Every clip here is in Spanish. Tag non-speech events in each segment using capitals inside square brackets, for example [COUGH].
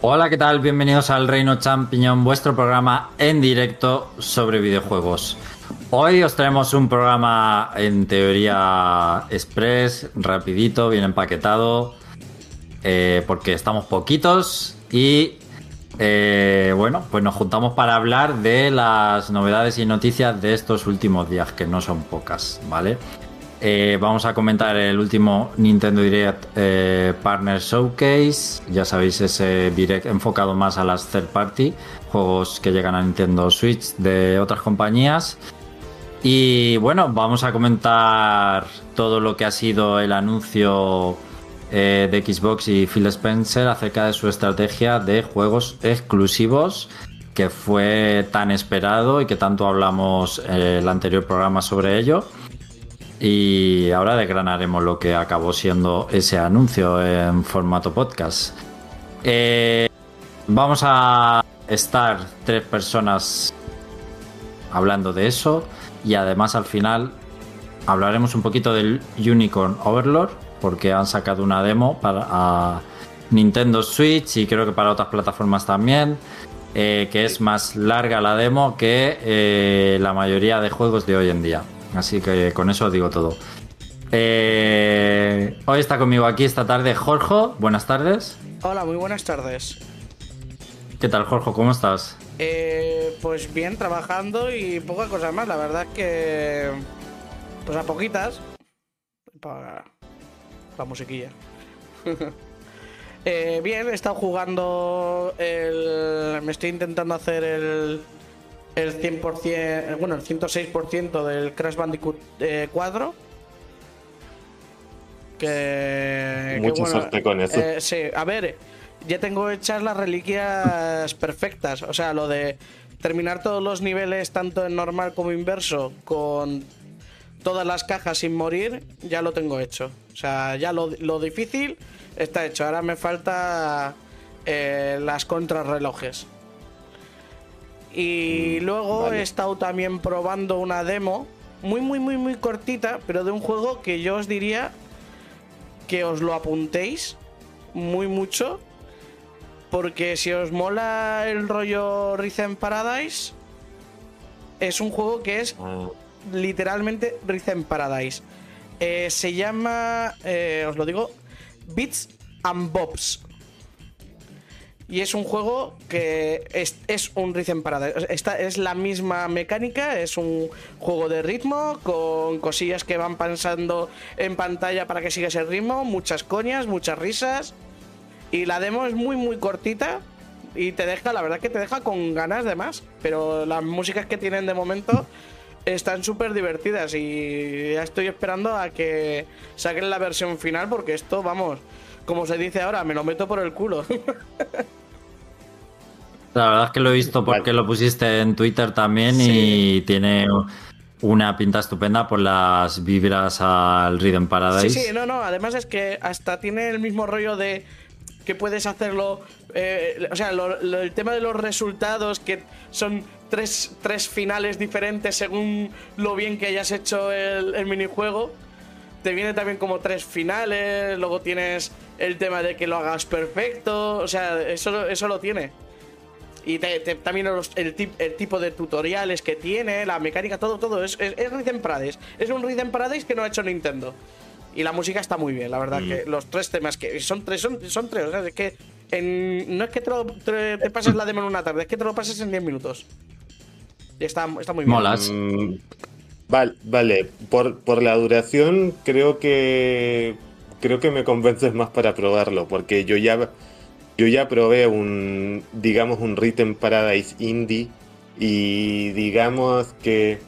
Hola, ¿qué tal? Bienvenidos al Reino Champiñón, vuestro programa en directo sobre videojuegos. Hoy os traemos un programa en teoría express, rapidito, bien empaquetado, eh, porque estamos poquitos y eh, bueno, pues nos juntamos para hablar de las novedades y noticias de estos últimos días, que no son pocas, ¿vale? Eh, vamos a comentar el último Nintendo Direct eh, Partner Showcase. Ya sabéis, ese Direct enfocado más a las third party, juegos que llegan a Nintendo Switch de otras compañías. Y bueno, vamos a comentar todo lo que ha sido el anuncio eh, de Xbox y Phil Spencer acerca de su estrategia de juegos exclusivos que fue tan esperado y que tanto hablamos en el anterior programa sobre ello. Y ahora desgranaremos lo que acabó siendo ese anuncio en formato podcast. Eh, vamos a estar tres personas hablando de eso y además al final hablaremos un poquito del Unicorn Overlord porque han sacado una demo para Nintendo Switch y creo que para otras plataformas también. Eh, que es más larga la demo que eh, la mayoría de juegos de hoy en día. Así que con eso os digo todo. Eh, hoy está conmigo aquí esta tarde Jorge. Buenas tardes. Hola, muy buenas tardes. ¿Qué tal, Jorge? ¿Cómo estás? Eh, pues bien, trabajando y poca cosa más. La verdad que. Pues a poquitas. Para la musiquilla. [LAUGHS] eh, bien, he estado jugando el. Me estoy intentando hacer el el 100%, bueno, el 106% del Crash Bandicoot eh, cuadro. Que, Mucha suerte con eso. Eh, sí, a ver, ya tengo hechas las reliquias [LAUGHS] perfectas. O sea, lo de terminar todos los niveles, tanto en normal como inverso, con todas las cajas sin morir, ya lo tengo hecho. O sea, ya lo, lo difícil está hecho. Ahora me falta eh, las contrarrelojes. Y Mm, luego vale. he estado también probando una demo, muy, muy, muy, muy cortita, pero de un juego que yo os diría que os lo apuntéis muy mucho. Porque si os mola el rollo Rhythm Paradise, es un juego que es Ah, literalmente Rhythm Paradise. Eh, se llama, eh, os lo digo, Bits and Bobs. Y es un juego que es, es un Rhythm Paradise. Esta es la misma mecánica, es un juego de ritmo con cosillas que van pasando en pantalla para que sigas el ritmo, muchas coñas, muchas risas. Y la demo es muy, muy cortita y te deja, la verdad que te deja con ganas de más. Pero las músicas que tienen de momento están súper divertidas y ya estoy esperando a que saquen la versión final porque esto, vamos, como se dice ahora, me lo meto por el culo. La verdad es que lo he visto porque lo pusiste en Twitter también y tiene una pinta estupenda por las vibras al Rhythm Paradise. Sí, sí, no, no. Además es que hasta tiene el mismo rollo de que puedes hacerlo. eh, o sea, lo- lo- el tema de los resultados, que son tres, tres finales diferentes según lo bien que hayas hecho el, el minijuego. Te viene también como tres finales. Luego tienes el tema de que lo hagas perfecto. O sea, eso, eso lo tiene. Y te- te- también los- el, tip- el tipo de tutoriales que tiene, la mecánica, todo, todo. Es, es, es Rhythm Paradise. Es un Rhythm Paradise que no ha hecho Nintendo. Y la música está muy bien, la verdad. que los tres temas que son tres, son, son tres. O sea, es que en- no es que te, lo- te- te pases la demo en una tarde, es que te lo pases en 10 minutos. Y está, está muy bien. Molas. mm, val- vale, por, por la duración creo que creo que me convences más para probarlo, porque yo ya yo ya probé un digamos un Rhythm Paradise indie y digamos que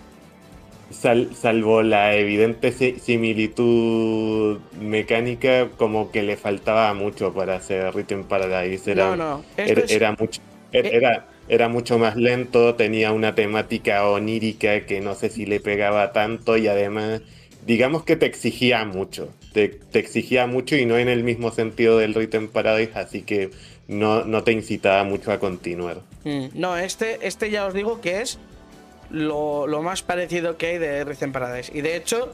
sal- salvo la evidente si- similitud mecánica como que le faltaba mucho para hacer Rhythm Paradise era No, no, esto era, es- era mucho era, eh, era- mucho más lento, tenía una temática onírica que no sé si le pegaba tanto y además, digamos que te exigía mucho, te, exigía mucho y no en el mismo sentido del Rhythm Paradise, así que no, no te incitaba mucho a continuar. Mm, No, este, este ya os digo que es lo, lo más parecido que hay de Rhythm Paradise. Y de hecho,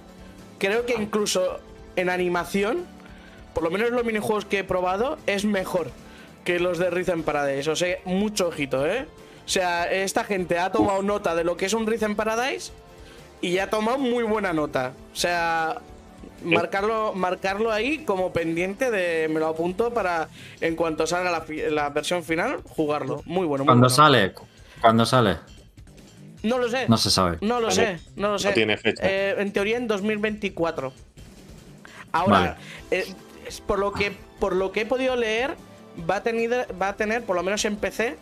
creo que incluso en animación, por lo menos los minijuegos que he probado, es mejor. Que los de Rhythm Paradise. O sea, mucho ojito, ¿eh? O sea, esta gente ha tomado nota de lo que es un Rhythm Paradise y ha tomado muy buena nota. O sea, marcarlo, marcarlo ahí como pendiente de. Me lo apunto para en cuanto salga la, la versión final, jugarlo. Muy bueno. Muy ¿Cuándo bueno. sale? ¿Cuándo sale? No lo sé. No se sabe. No lo sé, no lo sé. tiene fecha. Eh, en teoría en 2024. Ahora, Vale. eh, es por lo que por lo que he podido leer, va a tener va a tener por lo menos en PC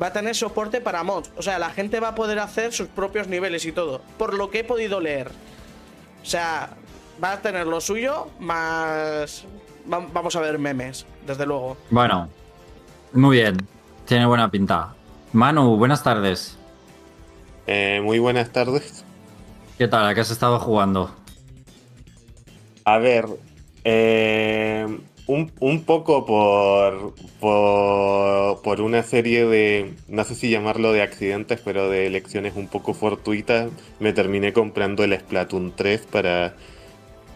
va a tener soporte para mods. O sea, la gente va a poder hacer sus propios niveles y todo. Por lo que he podido leer. O sea, va a tener lo suyo más va- vamos a ver memes, desde luego. Bueno, muy bien. Tiene buena pinta. Manu, buenas tardes. Eh, muy buenas tardes. ¿Qué tal? ¿A qué has estado jugando? A ver, eh, un, un poco por, por, por una serie de, no sé si llamarlo de accidentes, pero de elecciones un poco fortuitas, me terminé comprando el Splatoon 3 para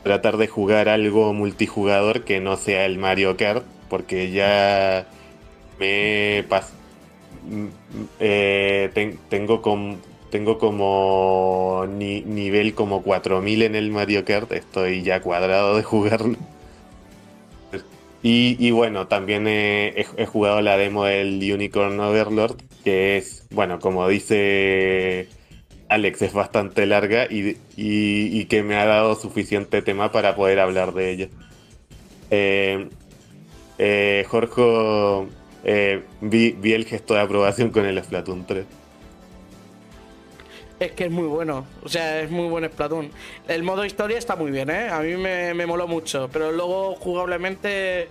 tratar de jugar algo multijugador que no sea el Mario Kart, porque ya me eh, ten- tengo com- tengo como ni- nivel como 4000 en el Mario Kart, estoy ya cuadrado de jugarlo. Y, bueno, también he, jugado la demo del Unicorn Overlord, que es, bueno, como dice Alex, es bastante larga y, y- y que me ha dado suficiente tema para poder hablar de ella. Eh, eh, Jorge, eh, vi, vi el gesto de aprobación con el Splatoon 3. Es que es muy bueno, o sea, es muy buen Splatoon. El modo historia está muy bien, ¿eh? A mí me, me moló mucho, pero luego jugablemente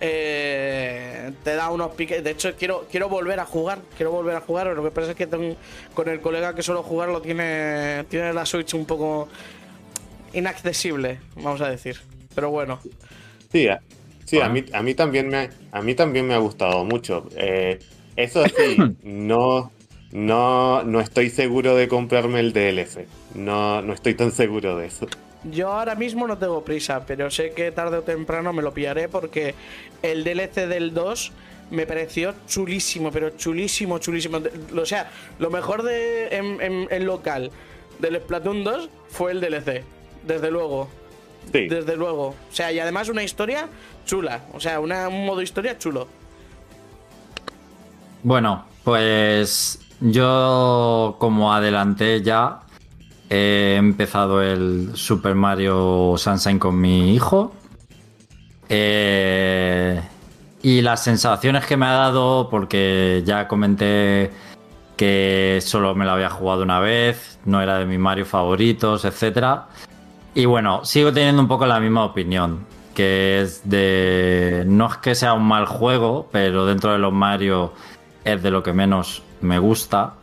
eh, te da unos piques. De hecho, quiero, quiero volver a jugar, quiero volver a jugar, pero lo que pasa es que tengo- con el colega que suelo jugar lo tiene, tiene la Switch un poco inaccesible, vamos a decir. Pero bueno, Sí, a, sí, a, mí, a mí también me, a mí también me ha gustado mucho. Eh, eso sí, [LAUGHS] no, no, no estoy seguro de comprarme el DLC. No, no estoy tan seguro de eso. yo ahora mismo no tengo prisa, pero sé que tarde o temprano me lo pillaré porque el DLC del 2 me pareció chulísimo, pero chulísimo, chulísimo. O sea, lo mejor de en, en- en local del Splatoon 2 fue el DLC, desde luego. Sí, Desde luego. O sea, y además una historia chula. O sea, una- un modo historia chulo. Bueno, pues yo como adelanté ya, he empezado el Super Mario Sunshine con mi hijo. Eh, y las sensaciones que me ha dado, porque ya comenté que solo me lo había jugado una vez, no era de mis Mario favoritos, etcétera. Y bueno, sigo teniendo un poco la misma opinión, que es de... No es que sea un mal juego, pero dentro de los Mario es de lo que menos me gusta.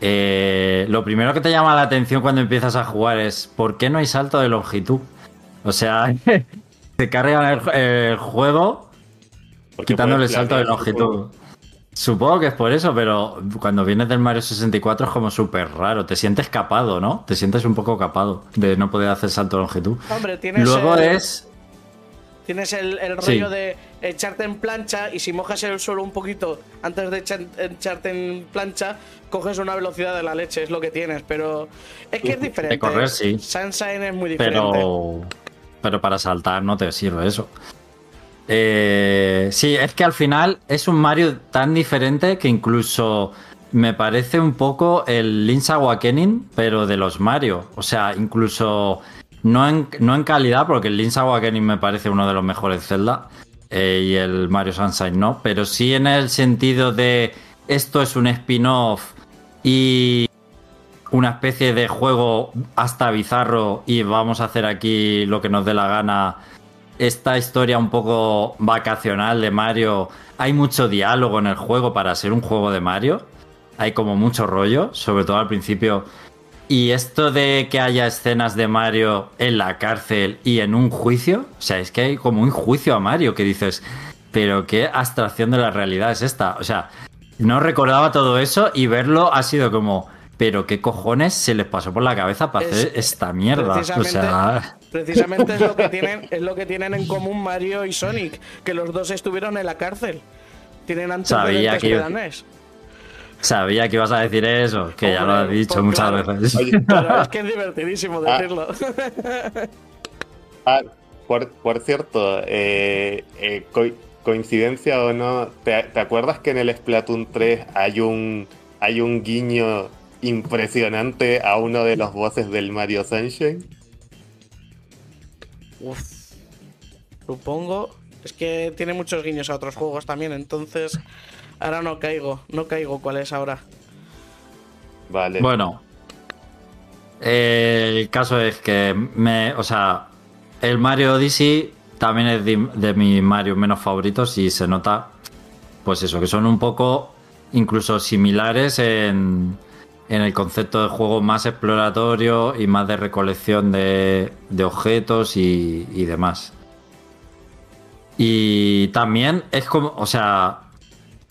Eh, lo primero que te llama la atención cuando empiezas a jugar es ¿por qué no hay salto de longitud? O sea, [LAUGHS] te cargan el, el juego porque quitándole el salto de longitud. Supongo que es por eso, pero cuando vienes del Mario 64 es como súper raro. Te sientes capado, ¿no? Te sientes un poco capado de no poder hacer salto de longitud. Hombre, tienes Luego el- es. Tienes el, el Sí. rollo de echarte en plancha y si mojas el suelo un poquito antes de echa- echarte en plancha, coges una velocidad de la leche, es lo que tienes, pero es que es diferente. De correr, sí. Sunshine es muy diferente. Pero. Pero para saltar no te sirve eso. Eh, sí, es que al final es un Mario tan diferente que incluso me parece un poco el Link's Awakening, pero de los Mario. O sea, incluso no en, no en calidad, porque el Link's Awakening me parece uno de los mejores Zelda eh, y el Mario Sunshine no, pero sí en el sentido de esto es un spin-off y una especie de juego hasta bizarro y vamos a hacer aquí lo que nos dé la gana. Esta historia un poco vacacional de Mario. Hay mucho diálogo en el juego para ser un juego de Mario. Hay como mucho rollo, sobre todo al principio. Y esto de que haya escenas de Mario en la cárcel y en un juicio, o sea, es que hay como un juicio a Mario que dices, pero qué abstracción de la realidad es esta. O sea, no recordaba todo eso y verlo ha sido como, pero qué cojones se les pasó por la cabeza para Es- hacer esta mierda. O sea, Precisamente es lo que tienen, es lo que tienen en común Mario y Sonic, que los dos estuvieron en la cárcel. Tienen Sabía antecedentes que- de NES. Sabía que ibas a decir eso, que ya lo has dicho pues muchas claro. veces. Oye, Pero es que es [LAUGHS] divertidísimo Ah. decirlo. Ah, por, por cierto, eh, eh, co- coincidencia o no, ¿te, te acuerdas que en el Splatoon 3 hay un, hay un guiño impresionante a uno de los voces del Mario Sunshine? Uf. Supongo. Es que tiene muchos guiños a otros juegos también, entonces. Ahora no caigo. No caigo cuál es ahora. Vale. Bueno, eh, el caso es que me, o sea, el Mario Odyssey también es de, de mis Mario menos favoritos y se nota, pues eso, que son un poco incluso similares en, en el concepto de juego más exploratorio y más de recolección de, de objetos y, y demás. Y también es como, o sea,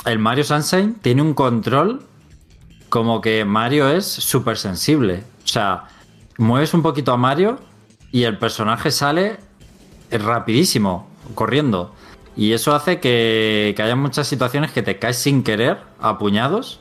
el Mario Sunshine tiene un control como que Mario es súper sensible. O sea, mueves un poquito a Mario y el personaje sale rapidísimo, corriendo. Y eso hace que, que haya muchas situaciones que te caes sin querer, a puñados,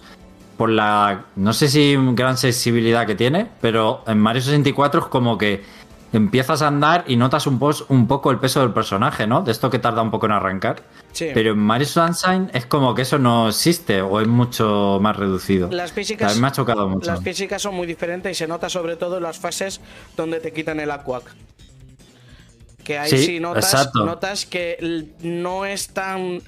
por la, no sé si gran sensibilidad que tiene, pero en Mario 64 es como que empiezas a andar y notas un, pos- un poco el peso del personaje, ¿no? De esto que tarda un poco en arrancar. Sí. Pero en Mario Sunshine es como que eso no existe o es mucho más reducido. Las físicas. También me ha chocado mucho. Las físicas son muy diferentes y se nota sobre todo en las fases donde te quitan el aquac. Que ahí Sí, sí, notas, que no es tan,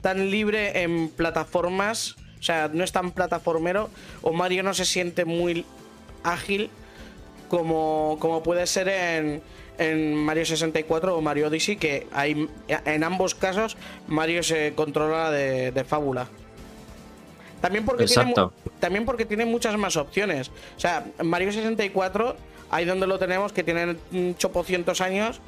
tan libre en plataformas. O sea, no es tan plataformero. O Mario no se siente muy ágil como, como puede ser en, en Mario 64 o Mario Odyssey, que hay, en ambos casos Mario se controla de, de fábula. También porque, tiene, también porque tiene muchas más opciones. O sea, Mario 64, ahí donde lo tenemos, que tiene mm, chopocientos años,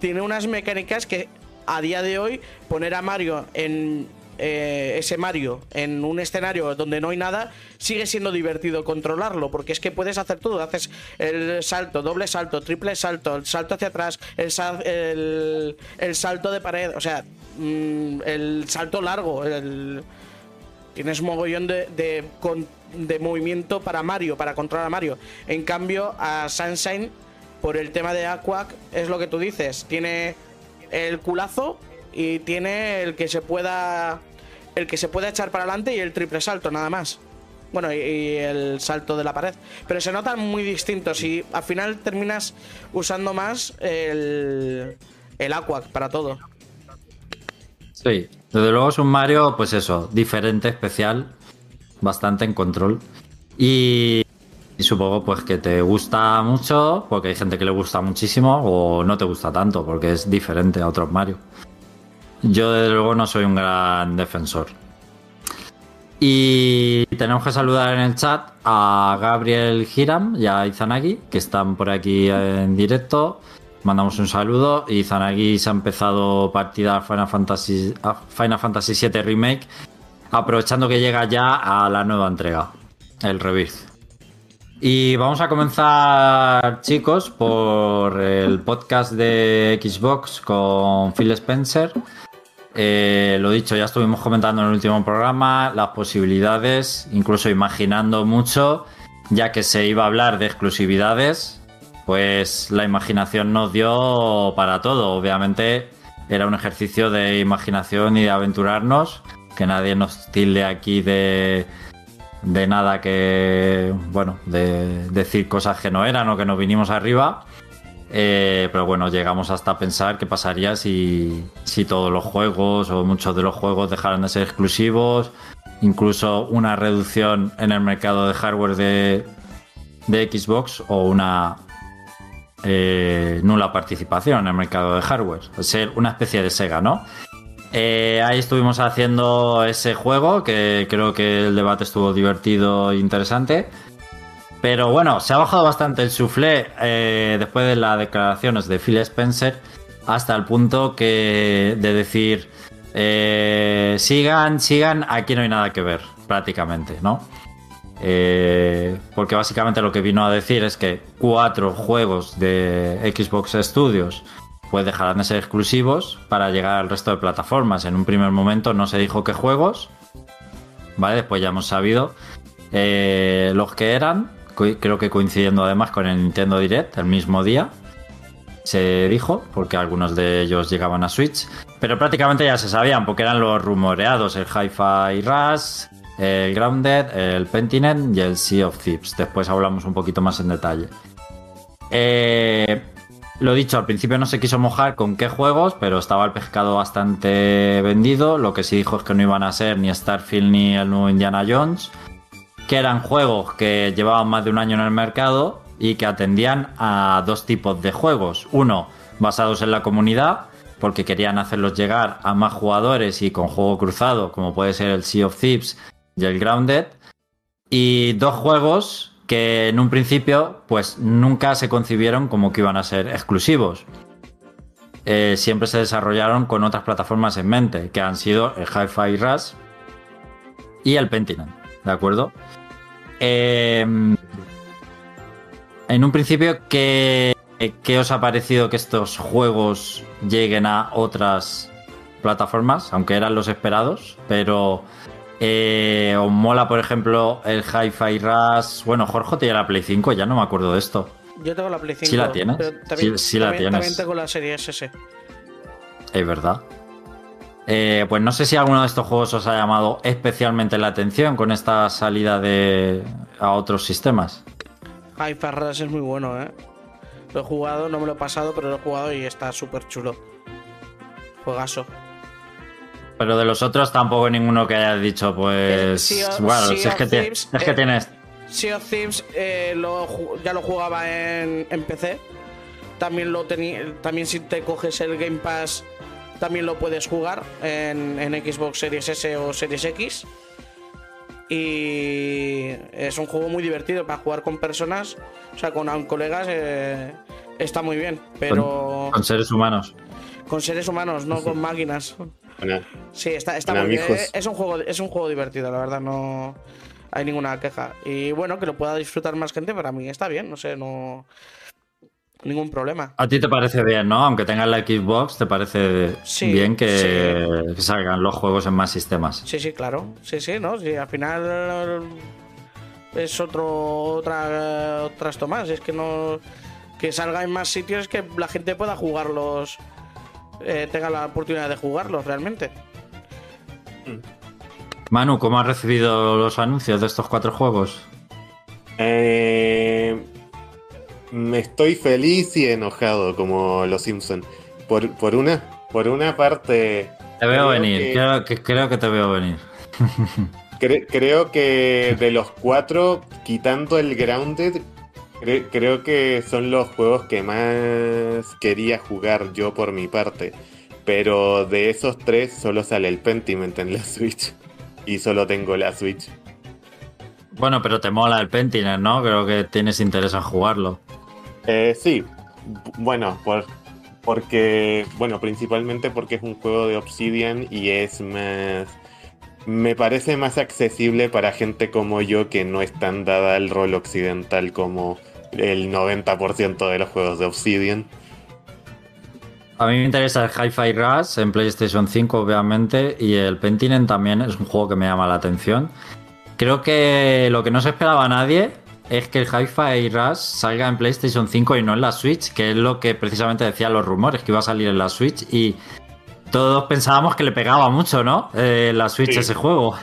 tiene unas mecánicas que a día de hoy poner a Mario en eh, ese Mario en un escenario donde no hay nada sigue siendo divertido controlarlo porque es que puedes hacer todo haces el salto doble salto triple salto el salto hacia atrás el, el, salto de pared o sea mm, el salto largo el, Tienes mogollón de, de movimiento para Mario, para controlar a Mario. En cambio, a Sunshine, por el tema de Aquac, es lo que tú dices. Tiene el culazo y tiene el que se pueda. El que se pueda echar para adelante y el triple salto, nada más. Bueno, y, el salto de la pared. Pero se notan muy distintos y al final terminas usando más el, el Aquac para todo. Sí, desde luego es un Mario, pues eso, diferente, especial, bastante en control. Y, y supongo pues que te gusta mucho, porque hay gente que le gusta muchísimo, o no te gusta tanto, porque es diferente a otros Mario. Yo desde luego no soy un gran defensor. Y tenemos que saludar en el chat a Gabriel Hiram y a Izanagi, que están por aquí en directo. Mandamos un saludo. Izanagi se ha empezado partida Final Fantasy, Final Fantasy VII Remake, aprovechando que llega ya a la nueva entrega, el Rebirth. Y vamos a comenzar, chicos, por el podcast de Xbox con Phil Spencer. Eh, lo dicho, ya estuvimos comentando en el último programa las posibilidades, incluso imaginando mucho, ya que se iba a hablar de exclusividades, pues la imaginación nos dio para todo. Obviamente era un ejercicio de imaginación y de aventurarnos, que nadie nos tilde aquí de, de nada que, bueno, de decir cosas que no eran o que nos vinimos arriba. Eh, pero bueno, llegamos hasta pensar qué pasaría si, si todos los juegos o muchos de los juegos dejaran de ser exclusivos, incluso una reducción en el mercado de hardware de, Xbox o una eh, nula participación en el mercado de hardware, ser una especie de Sega, ¿no? Eh, ahí estuvimos haciendo ese juego que creo que el debate estuvo divertido e interesante. Pero bueno, se ha bajado bastante el soufflé eh, después de las declaraciones de Phil Spencer hasta el punto que de decir eh, sigan, sigan, aquí no hay nada que ver prácticamente, ¿no? Eh, porque básicamente lo que vino a decir es que cuatro juegos de Xbox Studios pues dejarán de ser exclusivos para llegar al resto de plataformas. En un primer momento no se dijo qué juegos, ¿vale? Después ya hemos sabido los que eran, creo que coincidiendo además con el Nintendo Direct el mismo día. Se dijo, porque algunos de ellos llegaban a Switch, pero prácticamente ya se sabían, porque eran los rumoreados: el Hi-Fi Rush, el Grounded, el Pentiment y el Sea of Thieves. Después hablamos un poquito más en detalle. Eh, lo dicho, al principio no se quiso mojar con qué juegos, pero estaba el pescado bastante vendido. Lo que sí dijo es que no iban a ser ni Starfield ni el nuevo Indiana Jones, que eran juegos que llevaban más de un año en el mercado y que atendían a dos tipos de juegos. Uno, basados en la comunidad, porque querían hacerlos llegar a más jugadores y con juego cruzado, como puede ser el Sea of Thieves y el Grounded. Y dos juegos que en un principio pues nunca se concibieron como que iban a ser exclusivos. Eh, siempre se desarrollaron con otras plataformas en mente, que han sido el Hi-Fi Rush y el Pentiment, ¿de acuerdo? Em, en un principio, ¿qué, ¿qué os ha parecido que estos juegos lleguen a otras plataformas? Aunque eran los esperados, pero eh, ¿Os mola, por ejemplo, el Hi-Fi Rush? Bueno, Jorge tiene la Play 5, ya no me acuerdo de esto. Yo tengo la Play 5. ¿Sí la tienes? También, sí, la tienes. También tengo la serie SS. Es verdad. Eh, pues no sé si alguno de estos juegos os ha llamado especialmente la atención con esta salida de a otros sistemas. Hi-Fi Rush es muy bueno, ¿eh? Lo he jugado, no me lo he pasado, pero lo he jugado y está súper chulo. Juegazo. Pero de los otros tampoco ninguno que haya dicho, pues. bueno, si es, que, es que eh, tienes. Sea of Thieves eh, ya lo jugaba en, PC. También lo tenía. También si te coges el Game Pass, también lo puedes jugar en, Xbox Series S o Series X. Y es un juego muy divertido para jugar con personas, o sea, con colegas, eh, está muy bien. Pero. con seres humanos. Con seres humanos, no con máquinas. Sí, está, está muy bien. Es un, juego, es un juego divertido, la verdad, no hay ninguna queja. Y bueno, que lo pueda disfrutar más gente, para mí está bien, no sé, no. Ningún problema. A ti te parece bien, ¿no? Aunque tengas la Xbox, ¿te parece bien que, salgan los juegos en más sistemas? Sí, sí, claro. Sí, sí, ¿no? Sí, al final es otro otra otra esto más. Es que no que salga en más sitios es que la gente pueda jugarlos eh, tenga la oportunidad de jugarlos realmente. Manu, ¿cómo has recibido los anuncios de estos cuatro juegos? Eh, estoy feliz y enojado como los Simpson. Por, por una, por una parte. Te veo venir, creo, que, creo que te veo venir. [LAUGHS] creo que de los cuatro, quitando el Grounded, Creo, que son los juegos que más quería jugar yo por mi parte. Pero de esos tres solo sale el Pentiment en la [LAUGHS] Switch. Y solo tengo la Switch. Bueno, pero te mola el Pentiment, ¿no? Creo que tienes interés en jugarlo. Eh, sí. Bueno, por, porque. Bueno, principalmente porque es un juego de Obsidian y es más. Me parece más accesible para gente como yo que no es tan dada el rol occidental como el 90% de los juegos de Obsidian. A mí me interesa el Hi-Fi Rush en PlayStation 5, obviamente, y el Pentiment también es un juego que me llama la atención. Creo que lo que no se esperaba a nadie es que el Hi-Fi Rush salga en PlayStation 5 y no en la Switch, que es lo que precisamente decían los rumores, que iba a salir en la Switch y todos pensábamos que le pegaba mucho, ¿no? Eh, la Switch ese juego.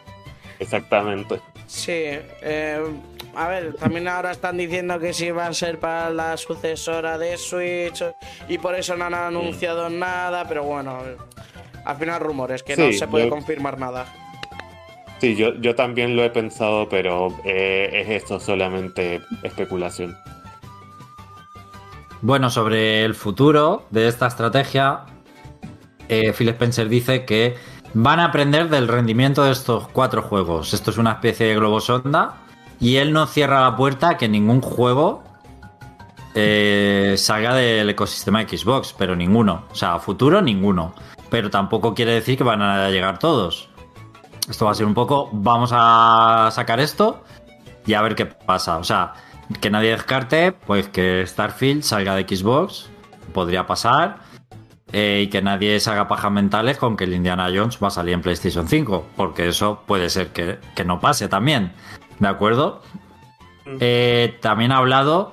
[LAUGHS] Exactamente. Sí, eh, a ver, también ahora están diciendo que sí va a ser para la sucesora de Switch y por eso no han anunciado nada, pero bueno, al final rumores, que no se puede confirmar nada. Sí, yo, yo también lo he pensado, pero eh, es esto solamente especulación. Bueno, sobre el futuro de esta estrategia, eh, Phil Spencer dice que van a aprender del rendimiento de estos cuatro juegos. Esto es una especie de globo sonda y él no cierra la puerta a que ningún juego eh, salga del ecosistema Xbox, pero ninguno. O sea, futuro ninguno. Pero tampoco quiere decir que van a llegar todos. Esto va a ser un poco, vamos a sacar esto y a ver qué pasa. O sea, que nadie descarte, pues que Starfield salga de Xbox, podría pasar. eh, y que nadie se haga pajas mentales con que el Indiana Jones va a salir en PlayStation 5, porque eso puede ser que, que no pase también. ¿De acuerdo? Eh, también ha hablado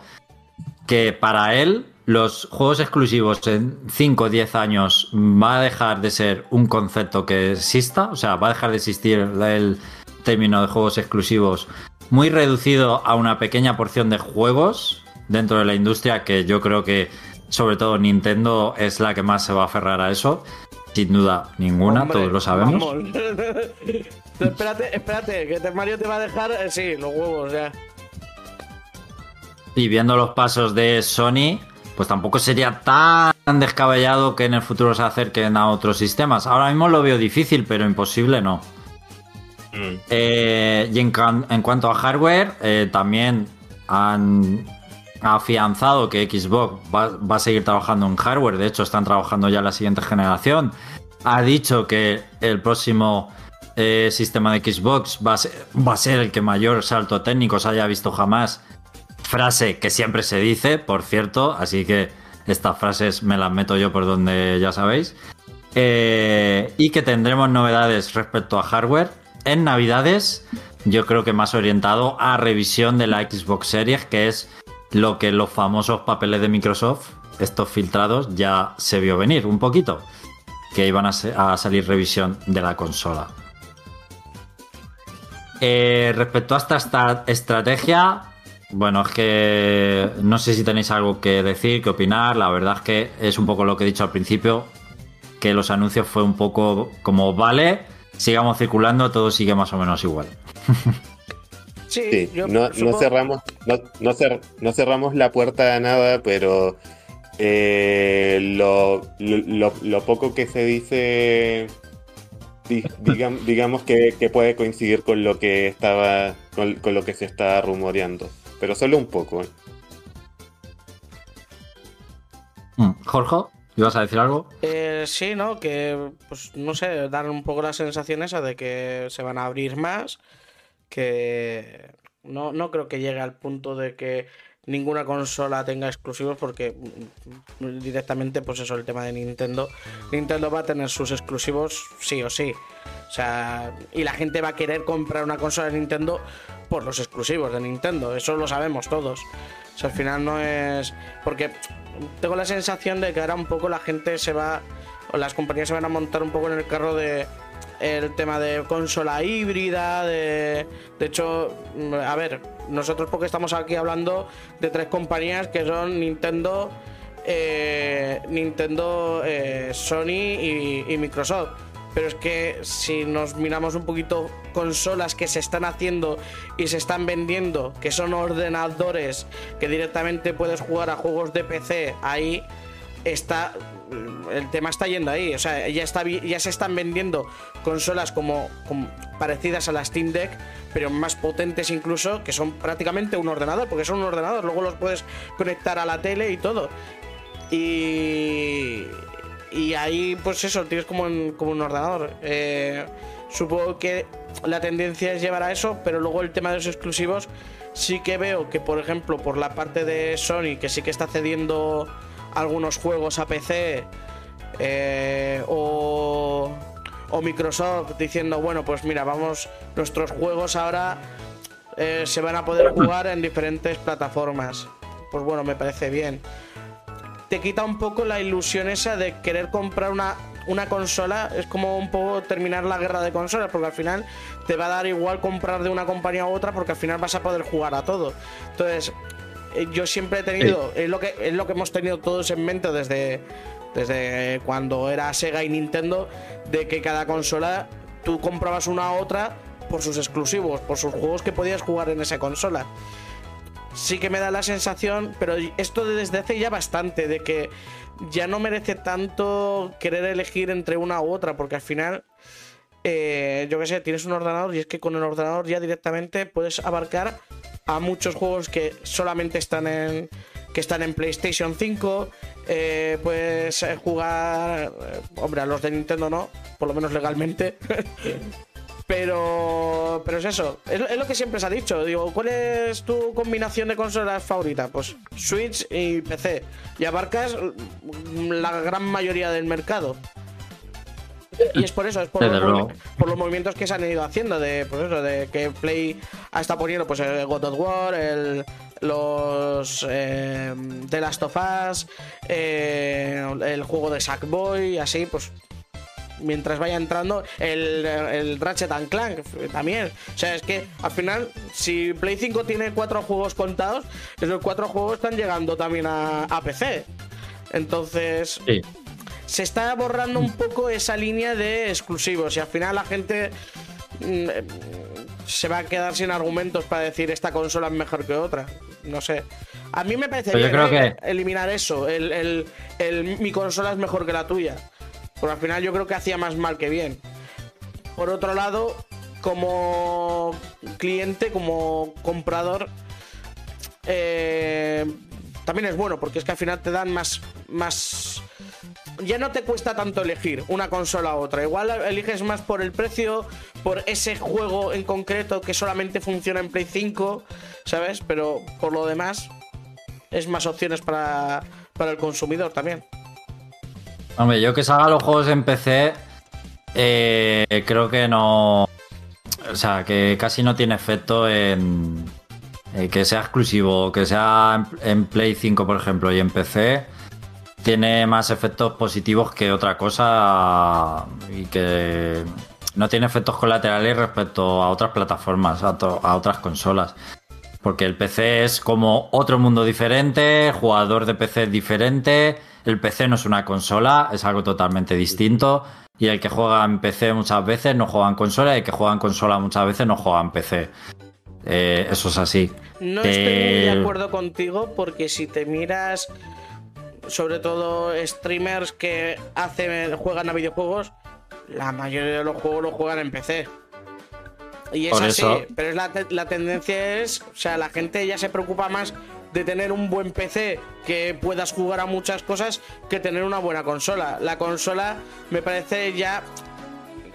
que para él los juegos exclusivos en 5 o 10 años va a dejar de ser un concepto que exista, o sea, va a dejar de existir el término de juegos exclusivos muy reducido a una pequeña porción de juegos dentro de la industria que yo creo que sobre todo Nintendo es la que más se va a aferrar a eso. Sin duda ninguna, Hombre, todos lo sabemos. vamos. [LAUGHS] espérate, espérate, que Mario te va a dejar. eh, sí, los huevos, ya. Y viendo los pasos de Sony, pues tampoco sería tan descabellado que en el futuro se acerquen a otros sistemas. Ahora mismo lo veo difícil, pero imposible no. Mm. Eh, y en, cuanto a hardware, eh, también han afianzado que Xbox va, va a seguir trabajando en hardware. De hecho, están trabajando ya en la siguiente generación. Ha dicho que el próximo eh, sistema de Xbox va a, ser, va a ser el que mayor salto técnico se haya visto jamás. Frase que siempre se dice, por cierto. Así que estas frases me las meto yo por donde ya sabéis. Eh, y que tendremos novedades respecto a hardware en Navidades. Yo creo que más orientado a revisión de la Xbox Series, que es lo que los famosos papeles de Microsoft, estos filtrados, ya se vio venir un poquito. Que iban a, salir revisión de la consola. Eh, respecto a esta estrategia, bueno, es que no sé si tenéis algo que decir, que opinar. La verdad es que es un poco lo que he dicho al principio, que los anuncios fue un poco como, vale, sigamos circulando, todo sigue más o menos igual. [LAUGHS] Sí, Sí, yo no, cerramos, no, no cer- no cerramos la puerta a nada, pero eh, lo, lo- lo- lo poco que se dice, di- digam- digamos que, que puede coincidir con lo que estaba, con, con lo que se está rumoreando, pero solo un poco. ¿eh? Mm, Jorge, ¿ibas a decir algo? Eh, sí, ¿no? Que, pues, no sé, dar un poco la sensación esa de que se van a abrir más, que no, no creo que llegue al punto de que ninguna consola tenga exclusivos porque mm, mm, directamente, pues eso, el tema de Nintendo. Nintendo va a tener sus exclusivos sí o sí. O sea, y la gente va a querer comprar una consola de Nintendo por los exclusivos de Nintendo. Eso lo sabemos todos. O sea, al final no es... Porque tengo la sensación de que ahora un poco la gente se va... O las compañías se van a montar un poco en el carro de... El tema de consola híbrida, de... De hecho, a ver, nosotros porque estamos aquí hablando de tres compañías que son Nintendo, eh, Nintendo, eh, Sony y, y Microsoft. Pero es que si nos miramos un poquito consolas que se están haciendo y se están vendiendo, que son ordenadores que directamente puedes jugar a juegos de PC, ahí está el tema está yendo ahí, o sea, ya está ya se están vendiendo consolas como, como parecidas a la Steam Deck, pero más potentes incluso, que son prácticamente un ordenador, porque son un ordenador, luego los puedes conectar a la tele y todo. Y y ahí, pues eso, tienes como como un ordenador. Eh, supongo que la tendencia es llevar a eso, pero luego el tema de los exclusivos, sí que veo que, por ejemplo, por la parte de Sony, que sí que está cediendo algunos juegos a PC, eh, o, o Microsoft diciendo, bueno, pues mira, vamos, nuestros juegos ahora eh, se van a poder jugar en diferentes plataformas. Pues bueno, me parece bien te quita un poco la ilusión esa de querer comprar una, una consola. Es como un poco terminar la guerra de consolas, porque al final te va a dar igual comprar de una compañía u otra, porque al final vas a poder jugar a todo. Entonces, eh, yo siempre he tenido, es, lo que, es lo que hemos tenido todos en mente desde, desde cuando era Sega y Nintendo, de que cada consola tú comprabas una a otra por sus exclusivos, por sus juegos que podías jugar en esa consola sí que me da la sensación, pero esto desde hace ya bastante, de que ya no merece tanto querer elegir entre una u otra, porque al final, eh, yo qué sé, tienes un ordenador y es que con el ordenador ya directamente puedes abarcar a muchos juegos que solamente están en que están en PlayStation 5. eh, puedes jugar, eh, hombre, a los de Nintendo no, por lo menos legalmente. Pero, pero es eso, es, es, lo que siempre se ha dicho. Digo, ¿cuál es tu combinación de consolas favorita? Pues Switch y PC. Y abarcas la gran mayoría del mercado. Y es por eso, es por, los, por los, movimientos que se han ido haciendo, de, pues eso, de que Play está poniendo pues el God of War, el, los eh, The Last of Us, eh, el juego de Sackboy, así, pues mientras vaya entrando el, el, Ratchet and Clank también. O sea, es que al final, si Play 5 tiene cuatro juegos contados, esos cuatro juegos están llegando también a, a PC. Entonces, sí. se está borrando un poco esa línea de exclusivos y al final la gente mm, se va a quedar sin argumentos para decir esta consola es mejor que otra. No sé. A mí me parece bien, creo que... eliminar eso. El, el, el, mi consola es mejor que la tuya. Porque al final yo creo que hacía más mal que bien. Por otro lado, como cliente, como comprador, eh, también es bueno, porque es que al final te dan más, más. Ya no te cuesta tanto elegir una consola u otra. Igual eliges más por el precio, por ese juego en concreto que solamente funciona en Play 5, ¿sabes? Pero por lo demás, es más opciones para, para el consumidor también. Hombre, yo que salga los juegos en PC, eh, creo que no. O sea, que casi no tiene efecto en. Eh, que sea exclusivo, que sea en, Play 5, por ejemplo, y en PC. Tiene más efectos positivos que otra cosa y que no tiene efectos colaterales respecto a otras plataformas, a, a otras consolas. Porque el PC es como otro mundo diferente, jugador de PC diferente el PC no es una consola, es algo totalmente distinto. Y el que juega en PC muchas veces no juega en consola y el que juega en consola muchas veces no juega en PC. Eh, eso es así. No estoy muy de acuerdo contigo porque si te miras, sobre todo streamers que hacen, juegan a videojuegos, la mayoría de los juegos los juegan en PC. Y es así, pero es la, la tendencia es, o sea, la gente ya se preocupa más de tener un buen PC que puedas jugar a muchas cosas que tener una buena consola. La consola me parece ya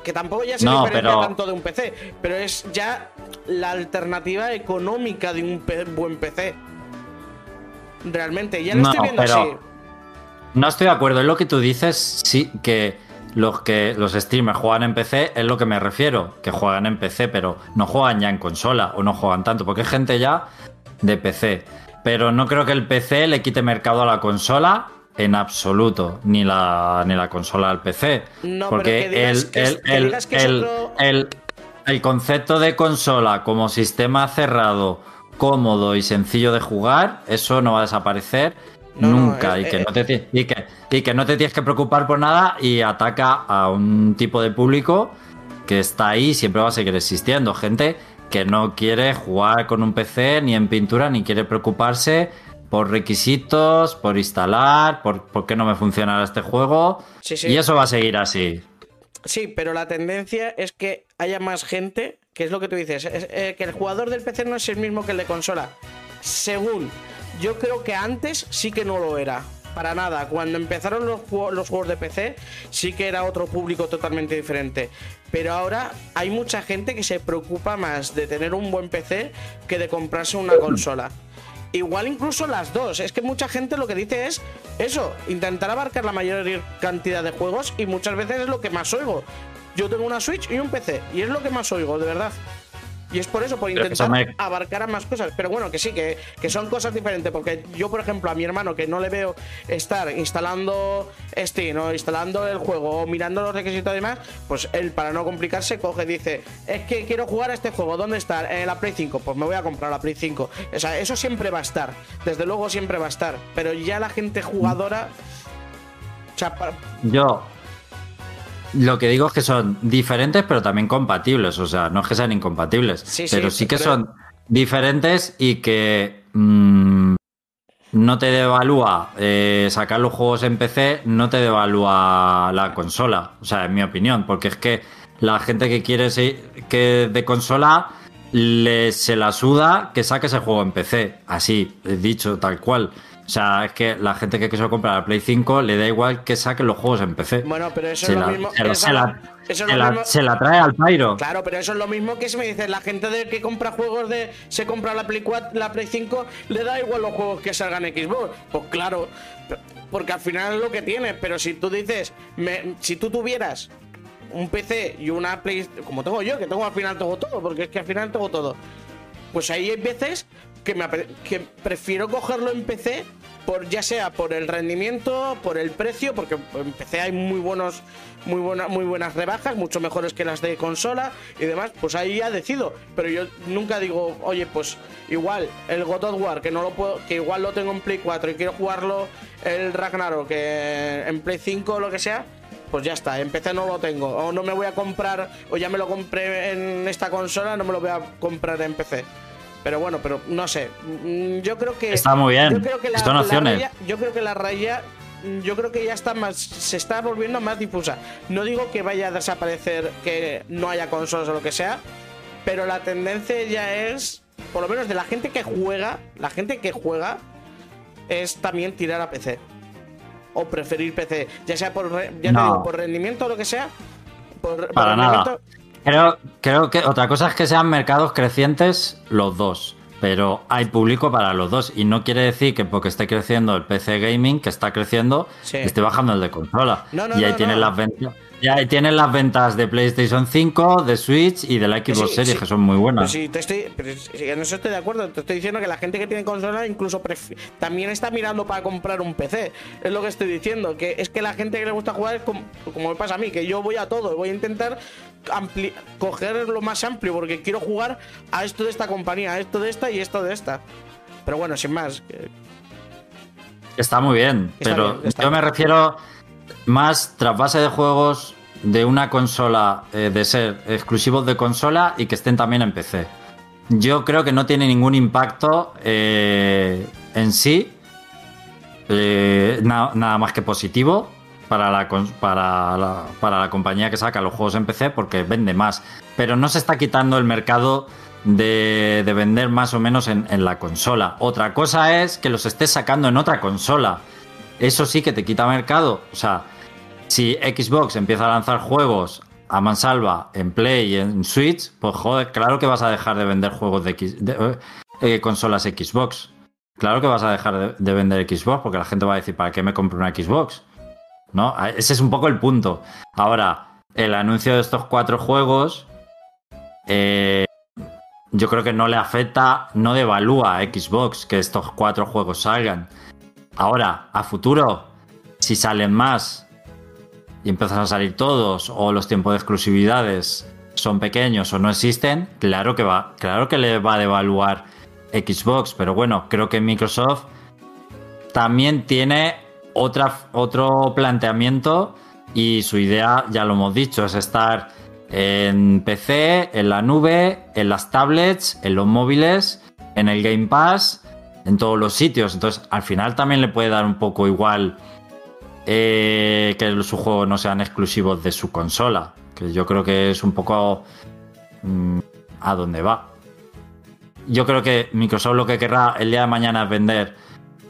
que tampoco ya se no, diferencia tanto de un PC, pero es ya la alternativa económica de un buen PC. Realmente, ya lo estoy viendo así. No estoy de acuerdo, en lo que tú dices, sí que los que los streamers juegan en PC es lo que me refiero, que juegan en PC, pero no juegan ya en consola o no juegan tanto, porque hay gente ya de PC. Pero no creo que el PC le quite mercado a la consola en absoluto, ni la, ni la consola al PC. No, porque el, concepto de consola como sistema cerrado, cómodo y sencillo de jugar, eso no va a desaparecer nunca. y, que no te, y, que, y que no te tienes que preocupar por nada y ataca a un tipo de público que está ahí siempre va a seguir existiendo. Gente que no quiere jugar con un PC ni en pintura, ni quiere preocuparse por requisitos, por instalar, por, por qué no me funciona este juego. Y eso va a seguir así. Sí, pero la tendencia es que haya más gente, que es lo que tú dices, eh, que el jugador del PC no es el mismo que el de consola. Según, yo creo que antes sí que no lo era para nada. Cuando empezaron los, juegos de PC, sí que era otro público totalmente diferente. Pero ahora hay mucha gente que se preocupa más de tener un buen PC que de comprarse una consola. Igual incluso las dos. Es que mucha gente lo que dice es eso, intentar abarcar la mayor cantidad de juegos y muchas veces es lo que más oigo. Yo tengo una Switch y un PC y es lo que más oigo, de verdad. Y es por eso, por intentar abarcar a más cosas. Pero bueno, que sí, que, que, son cosas diferentes. Porque yo, por ejemplo, a mi hermano, que no le veo estar instalando Steam o instalando el juego o mirando los requisitos y demás, pues él, para no complicarse, coge y dice: Es que quiero jugar a este juego. ¿Dónde está? En la Play 5. Pues me voy a comprar la Play 5. O sea, eso siempre va a estar. Desde luego, siempre va a estar. Pero ya la gente jugadora. O sea, Yo, lo que digo es que son diferentes, pero también compatibles. O sea, no es que sean incompatibles, pero sí, que son diferentes y que mm, no te devalúa eh, sacar los juegos en PC, no te devalúa la consola. O sea, en mi opinión, porque es que la gente que quiere que de consola le, se la suda que saque ese juego en PC. Así, dicho tal cual. O sea, es que la gente que quiso comprar la Play 5 le da igual que saque los juegos en PC. Bueno, pero eso es lo mismo. Eso es Se lo la, mismo- se la trae al Pyro. Claro, pero eso es lo mismo que si me dices, la gente de que compra juegos de. se compra la Play 4, la Play 5, le da igual los juegos que salgan en Xbox. Pues claro, porque al final es lo que tiene. Pero si tú dices, me- si tú tuvieras un PC y una Play. como tengo yo, que tengo al final tengo todo, porque es que al final tengo todo. Pues ahí hay veces que, me, que prefiero cogerlo en PC, por, ya sea por el rendimiento, por el precio, porque en PC hay muy buenos, muy, buena, muy buenas rebajas, mucho mejores que las de consola y demás, pues ahí ya decido. Pero yo nunca digo, oye, pues igual el God of War, que no lo puedo, que igual lo tengo en Play 4 y quiero jugarlo el Ragnarok que en Play 5 o lo que sea, pues ya está, en PC no lo tengo. O no me voy a comprar, o ya me lo compré en esta consola, no me lo voy a comprar en PC. Pero bueno, pero no sé. Mm, Yo creo que. Está muy bien. Yo creo que la, raya- yo creo que la raya. mm, Yo creo que ya está más. Se está volviendo más difusa. No digo que vaya a desaparecer, que no haya consolas o lo que sea. Pero la tendencia ya es. Por lo menos de la gente que juega. La gente que juega. Es también tirar a PC. O preferir PC. Ya sea por, ya te digo, por rendimiento o lo que sea. Por, por Para nada. Creo, creo que otra cosa es que sean mercados crecientes los dos. Pero hay público para los dos. Y no quiere decir que porque esté creciendo el PC gaming, que está creciendo, Sí. esté bajando el de consola. No, no, y ahí no, tienes las ventas. Y ahí tienes las ventas de PlayStation 5, de Switch y de la Xbox sí, Series, sí. que son muy Pero buenas. sí, te estoy, pero en eso estoy de acuerdo. Te estoy diciendo que la gente que tiene consola incluso también está mirando para comprar un PC. Es lo que estoy diciendo. Que es que la gente que le gusta jugar es como, como me pasa a mí, que yo voy a todo. Voy a intentar coger lo más amplio porque quiero jugar a esto de esta compañía, a esto de esta y esto de esta. Pero bueno, sin más. que- Está muy bien, Está pero bien, yo bien. me refiero más tras base de juegos de una consola, eh, de ser exclusivos de consola y que estén también en PC. Yo creo que no tiene ningún impacto eh, en sí, eh, na- nada más que positivo para la, para, para la compañía que saca los juegos en PC porque vende más. Pero no se está quitando el mercado de, de vender más o menos en, en la consola. Otra cosa es que los estés sacando en otra consola. Eso sí que te quita mercado. O sea, si Xbox empieza a lanzar juegos a mansalva en Play y en Switch, pues joder, claro que vas a dejar de vender juegos de, X, de, eh, consolas Xbox. Claro que vas a dejar de, de vender Xbox porque la gente va a decir, ¿para qué me compro una Xbox? ¿No? Ese es un poco el punto. Ahora, el anuncio de estos cuatro juegos, eh, yo creo que no le afecta, no devalúa a Xbox que estos cuatro juegos salgan. Ahora, a futuro, si salen más y empiezan a salir todos, o los tiempos de exclusividades son pequeños o no existen, claro que va, claro que le va a devaluar Xbox, pero bueno, creo que Microsoft también tiene otra, otro planteamiento y su idea, ya lo hemos dicho, es estar en PC, en la nube, en las tablets, en los móviles, en el Game Pass, en todos los sitios. Entonces, al final también le puede dar un poco igual eh, que sus juegos no sean exclusivos de su consola. Que yo creo que es un poco mm, a dónde va. Yo creo que Microsoft lo que querrá el día de mañana es vender,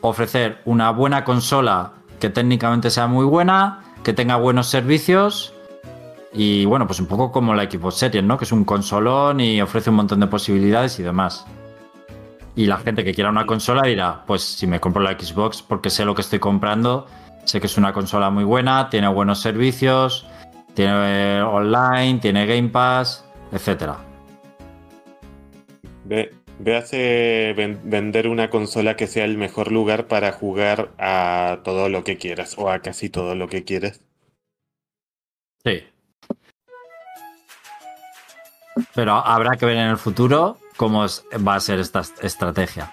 ofrecer una buena consola que técnicamente sea muy buena, que tenga buenos servicios y bueno, pues un poco como la Xbox Series, ¿no? Que es un consolón y ofrece un montón de posibilidades y demás. Y la gente que quiera una consola dirá, pues si me compro la Xbox porque sé lo que estoy comprando, sé que es una consola muy buena, tiene buenos servicios, tiene online, tiene Game Pass, etcétera. Ve, véase ven- vender una consola que sea el mejor lugar para jugar a todo lo que quieras o a casi todo lo que quieras. Sí. Pero habrá que ver en el futuro cómo es- va a ser esta est- estrategia.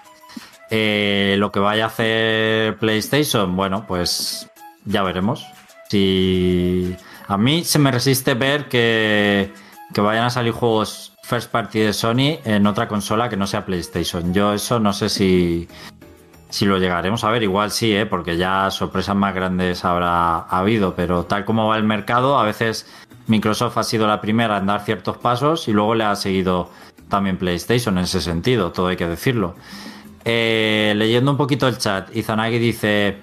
Eh, lo que vaya a hacer PlayStation, bueno, pues ya veremos. Si a mí se me resiste ver que, que vayan a salir juegos first party de Sony en otra consola que no sea PlayStation. Yo eso no sé si, si lo llegaremos a ver, igual sí, ¿eh? porque ya sorpresas más grandes habrá habido, pero tal como va el mercado, a veces Microsoft ha sido la primera en dar ciertos pasos y luego le ha seguido también PlayStation en ese sentido, todo hay que decirlo. Eh, leyendo un poquito el chat, Izanagi dice,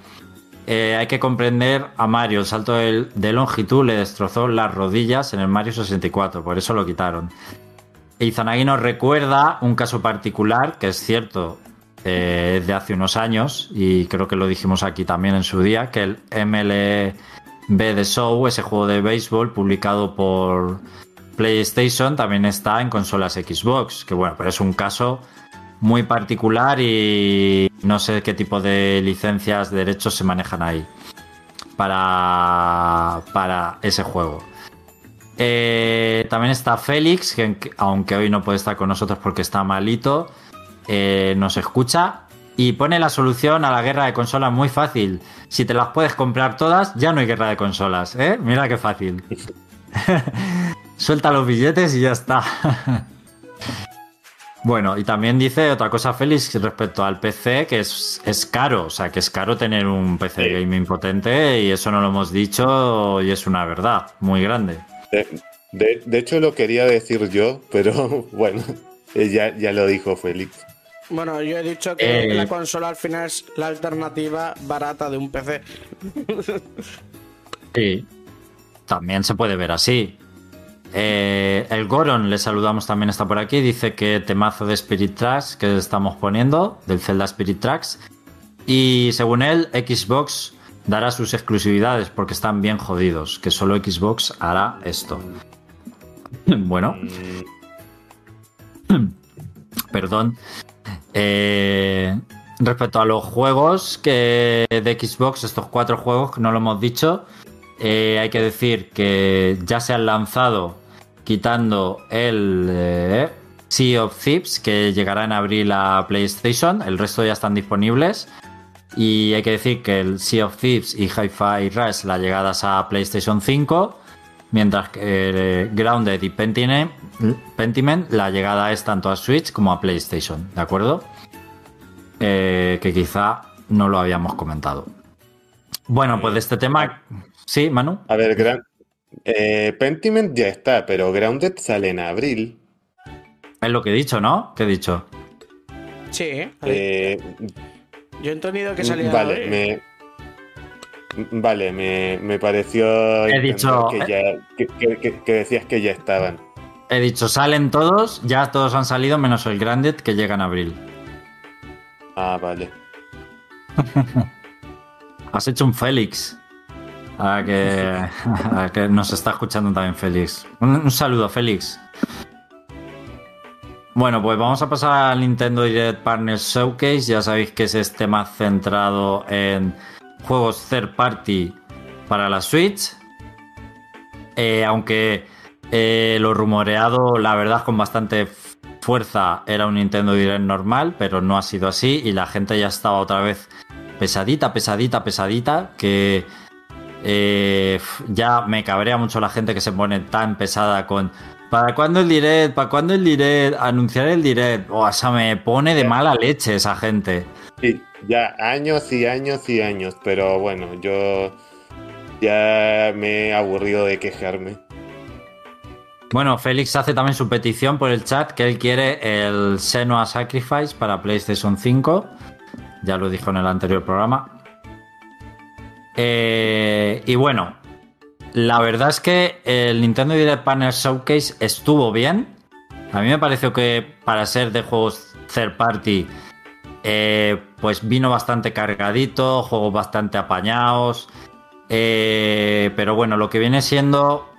eh, hay que comprender a Mario. El salto de, longitud le destrozó las rodillas en el Mario 64, por eso lo quitaron. Izanagi nos recuerda un caso particular, que es cierto, eh, de hace unos años, y creo que lo dijimos aquí también en su día, que el MLB The Show, ese juego de béisbol publicado por PlayStation, también está en consolas Xbox, que bueno, pero es un caso muy particular y no sé qué tipo de licencias, de derechos se manejan ahí para, para ese juego. Eh, también está Félix, que aunque hoy no puede estar con nosotros porque está malito, eh, nos escucha y pone la solución a la guerra de consolas muy fácil. Si te las puedes comprar todas, ya no hay guerra de consolas. ¿eh? Mira qué fácil. [LAUGHS] Suelta los billetes y ya está. [LAUGHS] Bueno, y también dice otra cosa, Félix, respecto al PC, que es, es caro, o sea, que es caro tener un PC gaming potente y eso no lo hemos dicho y es una verdad muy grande. De, hecho, lo quería decir yo, pero [LAUGHS] bueno, ya, ya lo dijo Félix. Bueno, yo he dicho que eh, la consola al final es la alternativa barata de un PC. [LAUGHS] sí, también se puede ver así. Eh, el Goron, le saludamos también, está por aquí. Dice que temazo de Spirit Tracks que estamos poniendo, del Zelda Spirit Tracks. Y según él, Xbox dará sus exclusividades porque están bien jodidos, que solo Xbox hará esto. [LAUGHS] bueno. [CLEARS THROAT] Perdón. Eh, respecto a los juegos que de Xbox, estos cuatro juegos que no lo hemos dicho, eh, hay que decir que ya se han lanzado quitando el eh, Sea of Thieves, que llegará en abril a PlayStation. El resto ya están disponibles. Y hay que decir que el Sea of Thieves y Hi-Fi Rush la llegadas a PlayStation 5. Mientras que eh, Grounded y Pentiment, Pentiment, la llegada es tanto a Switch como a PlayStation, ¿de acuerdo? que quizá no lo habíamos comentado. Bueno, pues de este tema Sí, Manu. A ver, eh, Pentiment ya está, pero Grounded sale en abril. Es lo que he dicho, ¿no? ¿Qué he dicho? Sí. Eh, Yo he entendido que salía. Vale, me. Vale, me, pareció. He dicho. Que, decías que ya estaban. He dicho, salen todos, ya todos han salido, menos el Grounded que llega en abril. Ah, vale. [LAUGHS] Has hecho un Félix. A [LAUGHS] que, nos está escuchando también Félix. Un, saludo, Félix. Bueno, pues vamos a pasar al Nintendo Direct Partners Showcase. Ya sabéis que es este más centrado en juegos third party para la Switch. Eh, aunque eh, lo rumoreado, la verdad, con bastante fuerza, era un Nintendo Direct normal, pero no ha sido así y la gente ya estaba otra vez pesadita, pesadita, pesadita, que eh, ya me cabrea mucho la gente que se pone tan pesada con ¿Para cuándo el direct? ¿Para cuándo el direct? Anunciar el direct. O sea, me pone de mala leche esa gente. Sí, ya años y años y años. Pero bueno, yo ya me he aburrido de quejarme. Bueno, Félix hace también su petición por el chat que él quiere el Senua Sacrifice para PlayStation 5. Ya lo dijo en el anterior programa. Eh, y bueno, la verdad es que el Nintendo Direct Panel Showcase estuvo bien. A mí me pareció que para ser de juegos third party, eh, pues vino bastante cargadito, juegos bastante apañados. Eh, pero bueno, lo que viene siendo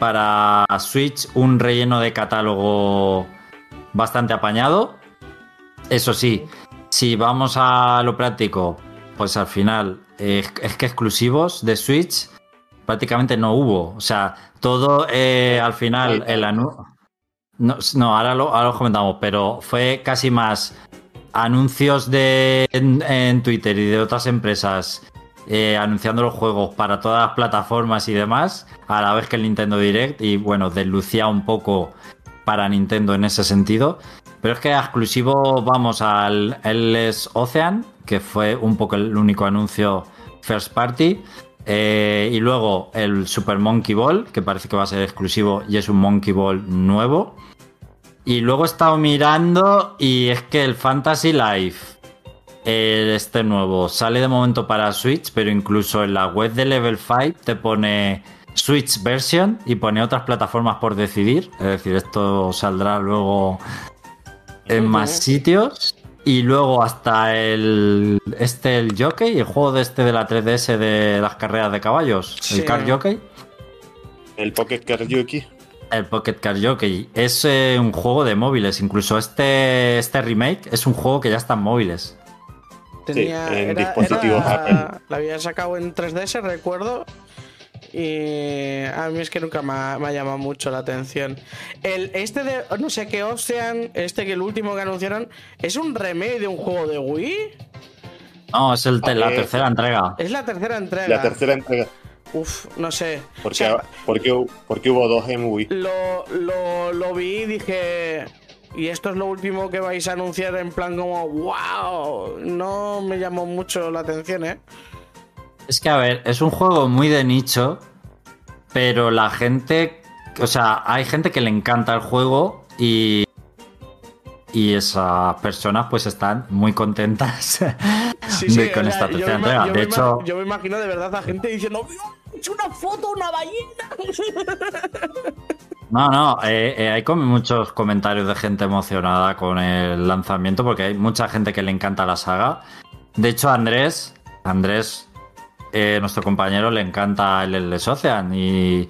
para Switch un relleno de catálogo bastante apañado. Eso sí, si vamos a lo práctico, pues al final es que exclusivos de Switch prácticamente no hubo. O sea, todo eh, al final el anuncio. No, ahora, lo, ahora lo comentamos, pero fue casi más anuncios de, en, Twitter y de otras empresas eh, anunciando los juegos para todas las plataformas y demás, a la vez que el Nintendo Direct, y bueno, deslucía un poco para Nintendo en ese sentido. Pero es que exclusivo vamos al LS Ocean, que fue un poco el único anuncio first party. Eh, y luego el Super Monkey Ball, que parece que va a ser exclusivo y es un Monkey Ball nuevo. Y luego he estado mirando y es que el Fantasy Life este nuevo sale de momento para Switch, pero incluso en la web de Level 5 te pone Switch version y pone otras plataformas por decidir. Es decir, esto saldrá luego en más sitios. Y luego hasta el. Este, el Jockey, el juego de este de la 3DS de las carreras de caballos. Sí. El Car Jockey. El Pocket Karaoke. El Pocket Car Jockey. Es eh, un juego de móviles. Incluso este, este remake es un juego que ya está en móviles. Tenía, en era- dispositivos era- Apple. La había sacado en 3DS, recuerdo. Y a mí es que nunca me ha, me ha llamado mucho la atención. El, este de, no sé qué Ocean, este que el último que anunciaron, ¿es un remake de un juego de Wii? No, es el la Eh, tercera entrega. Es la tercera entrega. La tercera entrega. Uf, no sé. Porque, O sea, porque, porque hubo dos en Wii. lo, lo, lo vi y dije. Y esto es lo último que vais a anunciar en plan como, wow, no me llamó mucho la atención, ¿eh? Es que, a ver, es un juego muy de nicho, pero la gente. O sea, hay gente que le encanta el juego y. Y esas personas, pues están muy contentas [LAUGHS] Sí, sí, con o esta sea, tercera entrega. yo De me hecho, yo me imagino de verdad a gente diciendo, "Mira, he hecho una foto, una ballena. no, no, eh, eh, hay como muchos comentarios de gente emocionada con el lanzamiento porque hay mucha gente que le encanta la saga. De hecho, Andrés, Andrés, eh, nuestro compañero, le encanta el Endless Ocean y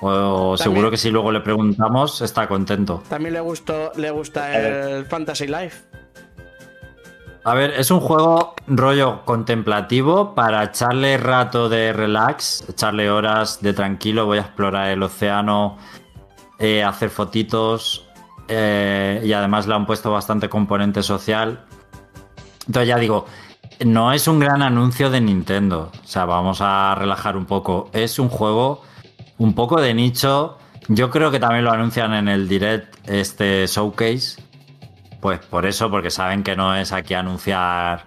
o También- seguro que si luego le preguntamos está contento. También le gustó, le gusta el Fantasy Life. A ver, es un juego rollo contemplativo para echarle rato de relax, echarle horas de tranquilo, voy a explorar el océano, eh, hacer fotitos eh, y además le han puesto bastante componente social. Entonces ya digo, no es un gran anuncio de Nintendo, o sea, vamos a relajar un poco, es un juego un poco de nicho, yo creo que también lo anuncian en el direct este showcase. Pues por eso, porque saben que no es aquí anunciar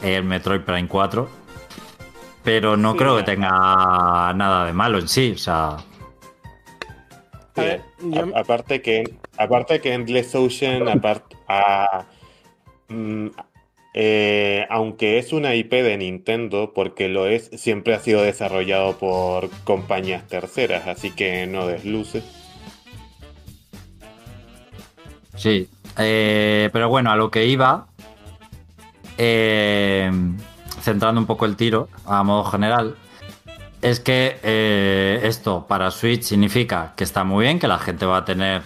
el Metroid Prime 4. Pero no Sí. creo que tenga nada de malo en sí. O sea, ver, yo- aparte que aparte que Endless Ocean [COUGHS] apart- a- mm, eh, aunque es una IP de Nintendo porque lo es siempre ha sido desarrollado por compañías terceras así que no desluce sí. Eh, pero bueno, a lo que iba. eh, centrando un poco el tiro a modo general. Es que eh, esto para Switch significa que está muy bien, que la gente va a tener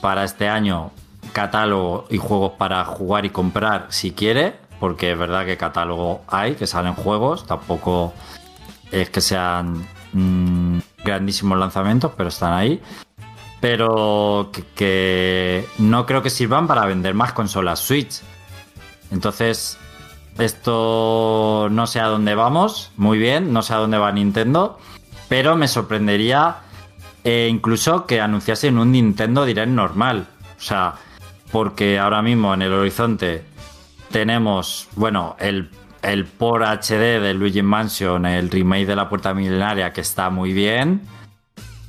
para este año catálogo y juegos para jugar y comprar si quiere, porque es verdad que catálogo hay, que salen juegos, tampoco es que sean mm, grandísimos lanzamientos, pero están ahí. Pero que, no creo que sirvan para vender más consolas Switch. Entonces, esto no sé a dónde vamos, muy bien, no sé a dónde va Nintendo, pero me sorprendería eh, incluso que anunciasen un Nintendo Direct normal. O sea, porque ahora mismo en el horizonte tenemos, bueno, el, el por HD de Luigi Mansion, el remake de la Puerta Milenaria, que está muy bien.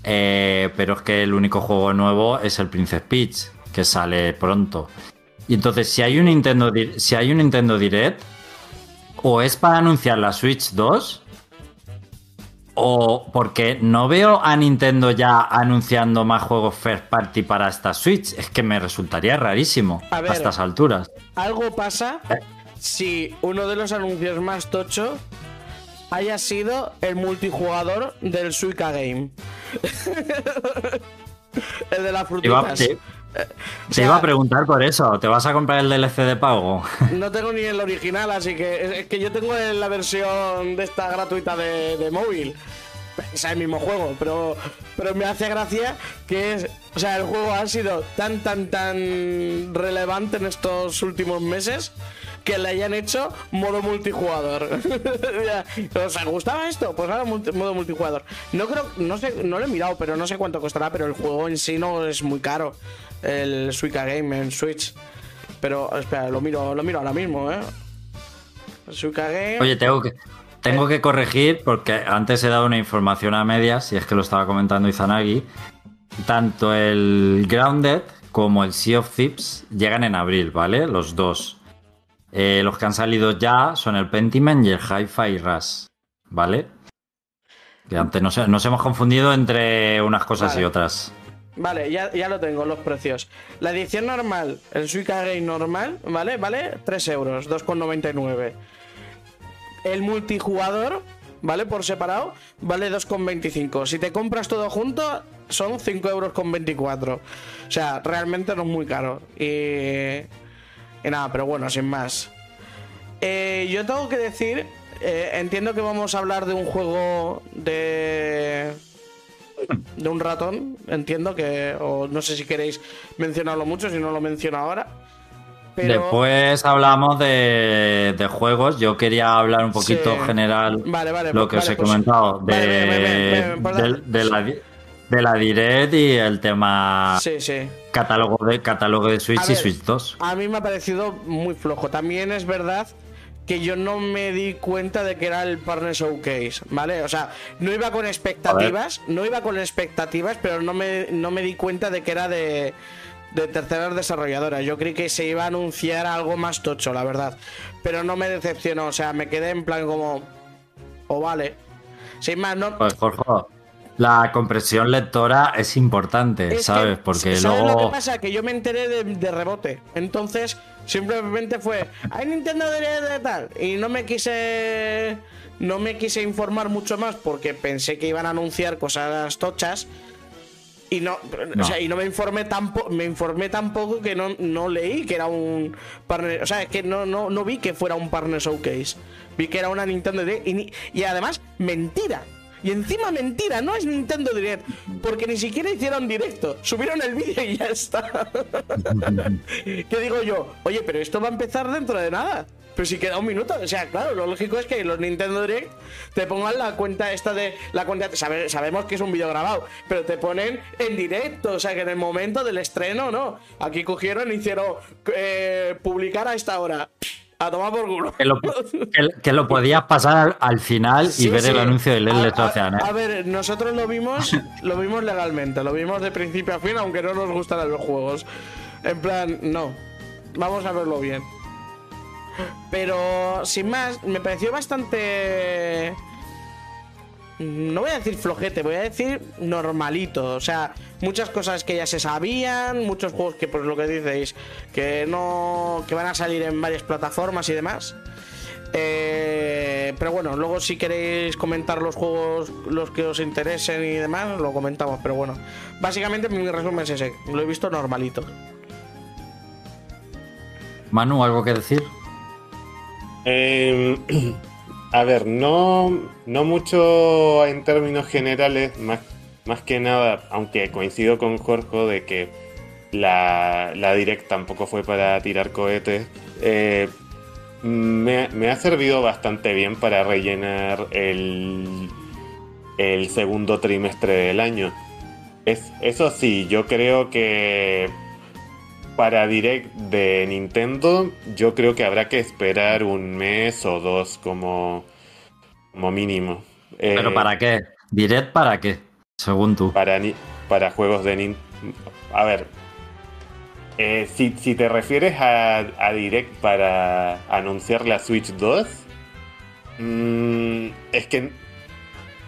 eh, pero es que el único juego nuevo es el Princess Peach, que sale pronto. Y entonces, si hay un Nintendo, si hay un Nintendo Direct, o es para anunciar la Switch 2, o porque no veo a Nintendo ya anunciando más juegos first party para esta Switch. Es que me resultaría rarísimo A estas alturas. Algo pasa si uno de los anuncios más tocho haya sido el multijugador del Suica Game. [LAUGHS] el de iba, frutitas. Te- sea- iba a preguntar por eso. ¿Te vas a comprar el DLC de pago? [LAUGHS] No tengo ni el original, así que es- que yo tengo la versión de esta gratuita de, de móvil. Es el mismo juego, pero, pero me hace gracia que es. O sea, el juego ha sido tan, tan, tan relevante en estos últimos meses que le hayan hecho modo multijugador. [LAUGHS] ¿Os gustaba esto? Pues ahora modo multijugador. No creo, no sé, no lo he mirado, pero no sé cuánto costará, pero el juego en sí no es muy caro. El Suica Game en Switch. Pero espera, lo miro, lo miro ahora mismo, ¿eh? Suica Game. Oye, tengo que, tengo que corregir porque antes he dado una información a medias, y es que lo estaba comentando Izanagi. Tanto el Grounded como el Sea of Thieves llegan en abril, ¿vale? Los dos. Eh, los que han salido ya son el Pentiment y el Hi-Fi Rush, ¿vale? Que antes nos, nos hemos confundido entre unas cosas Vale. y otras. Vale, ya, ya lo tengo, los precios. La edición normal, el Suica Game normal, ¿vale? Vale 3 euros, 2,99. El multijugador, ¿vale? Por separado, vale 2,25. Si te compras todo junto, son 5 euros con 24. O sea, realmente no es muy caro. Y, y nada, pero bueno, sin más. Eh, yo tengo que decir, eh, entiendo que vamos a hablar de un juego de de un ratón, entiendo que o no sé si queréis mencionarlo mucho, si no lo menciono ahora. Pero Después hablamos de, de juegos. Yo quería hablar un poquito Sí. general Vale, vale, lo que vale, os he pues- comentado de, pues- de- la, de la Direct y el tema sí, sí. Catálogo de catálogo de Switch A y ver, Switch 2. A mí me ha parecido muy flojo. También es verdad que yo no me di cuenta de que era el Partner Showcase, ¿vale? O sea, no iba con expectativas, no iba con expectativas, pero no me, no me di cuenta de que era de, de terceras desarrolladoras. Yo creí que se iba a anunciar algo más tocho, la verdad. Pero no me decepcionó, o sea, me quedé en plan como... O vale. Sin más, no... Pues Jorge, la compresión lectora es importante, Es que, ¿sabes? Porque ¿sabes lo luego que pasa? Que yo me enteré de, de rebote. Entonces, simplemente fue. Hay Nintendo de tal. Y no me quise. No me quise informar mucho más porque pensé que iban a anunciar cosas tochas. Y no, No. O sea, y no me informé tampoco. Me informé tampoco que no, no leí que era un partner. O sea, es que no, no, no vi que fuera un partner showcase. Vi que era una Nintendo Direct. Y, y además, mentira. Y encima mentira, no es Nintendo Direct, porque ni siquiera hicieron directo, subieron el vídeo y ya está. [LAUGHS] ¿Qué digo yo? Oye, pero esto va a empezar dentro de nada. Pero si queda un minuto, o sea, claro, lo lógico es que los Nintendo Direct te pongan la cuenta esta de la cuenta, sabe- sabemos que es un vídeo grabado, pero te ponen en directo, o sea, que en el momento del estreno, no. Aquí cogieron y hicieron eh, publicar a esta hora. A tomar por culo. que lo, que- que lo podías pasar al, al final y Sí, ver el anuncio del Let's a- Ocean, ¿eh? A ver, nosotros lo vimos, lo vimos legalmente, lo vimos de principio a fin, aunque no nos gustaran los juegos. En plan, no. Vamos a verlo bien. Pero, sin más, me pareció bastante. No voy a decir flojete, voy a decir normalito. O sea, muchas cosas que ya se sabían, muchos juegos que, pues lo que diceis, que no. que van a salir en varias plataformas y demás. Eh, pero bueno, luego si queréis comentar los juegos, los que os interesen y demás, lo comentamos. Pero bueno, básicamente mi resumen es ese. Lo he visto normalito. Manu, ¿algo que decir? Eh, a ver, no, no mucho en términos generales, más, más que nada, aunque coincido con Jorge de que la, la Direct tampoco fue para tirar cohetes, eh, me, me ha servido bastante bien para rellenar el, el segundo trimestre del año. Es, eso sí, yo creo que para Direct de Nintendo, yo creo que habrá que esperar un mes o dos como, como mínimo. Eh, ¿Pero para qué? ¿Direct para qué? Según tú. para, para juegos de Nintendo. A ver, eh, si, si te refieres a, a Direct para anunciar la Switch 2, mm, es que.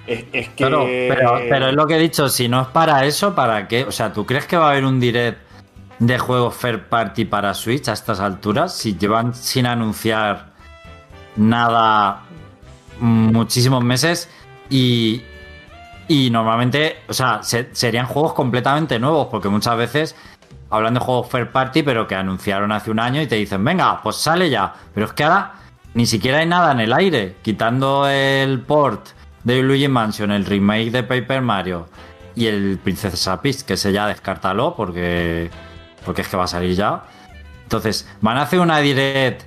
Es, es que. Pero, pero es lo que he dicho, si no es para eso, ¿para qué? O sea, ¿tú crees que va a haber un direct de juegos Fair Party para Switch a estas alturas? Si llevan sin anunciar nada muchísimos meses y, y normalmente, o sea, se- serían juegos completamente nuevos, porque muchas veces hablan de juegos Fair Party, pero que anunciaron hace un año y te dicen, venga, pues sale ya. Pero es que ahora ni siquiera hay nada en el aire, quitando el port de Luigi Mansion, el remake de Paper Mario y el Princesa Peach, que ese ya descártalo porque, porque es que va a salir ya. Entonces, van a hacer una direct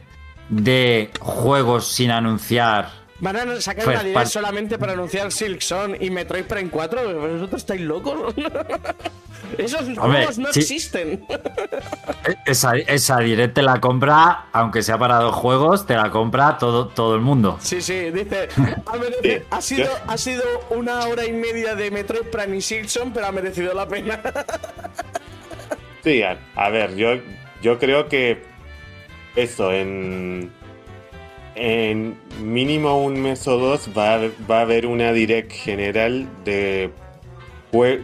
de juegos sin anunciar. Van a sacar una direct solamente para anunciar Silk Son y Metroid Prime 4. ¿Pero ¿Vosotros estáis locos? [LAUGHS] Esos Hombre, juegos no sí. existen. Esa, esa direct te la compra, aunque sea para dos juegos, te la compra todo, todo el mundo. Sí, sí, dice. [LAUGHS] Ha, merecido- ha sido, ha sido una hora y media de Metroid Prime y Silk Son, pero ha merecido la pena. [LAUGHS] A, ver, yo, yo creo que eso, en, mínimo un mes o dos va a, va a haber una direct general de jue-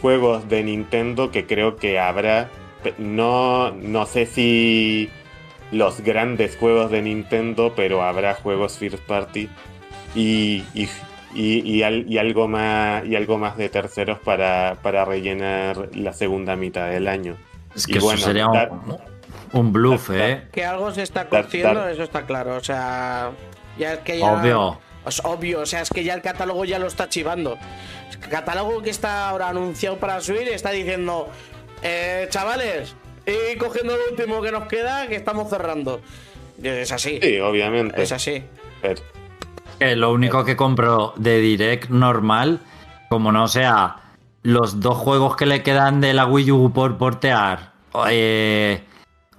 juegos de Nintendo que creo que habrá. No, no sé si los grandes juegos de Nintendo, pero habrá juegos first party y, y, y algo más y algo más de terceros para, para rellenar la segunda mitad del año. Es Y que eso bueno, sería dar- un, un bluff, dar- ¿eh? Que algo se está cociendo, dar- eso está claro. O sea, ya es que ya. Obvio. Es obvio, o sea, es que ya el catálogo ya lo está chivando. El catálogo que está ahora anunciado para Switch está diciendo, eh, chavales, y cogiendo el último que nos queda, que estamos cerrando. Es así, Sí, obviamente. es así. pero- lo único que compro de Direct normal, como no sea los dos juegos que le quedan de la Wii U por portear, eh,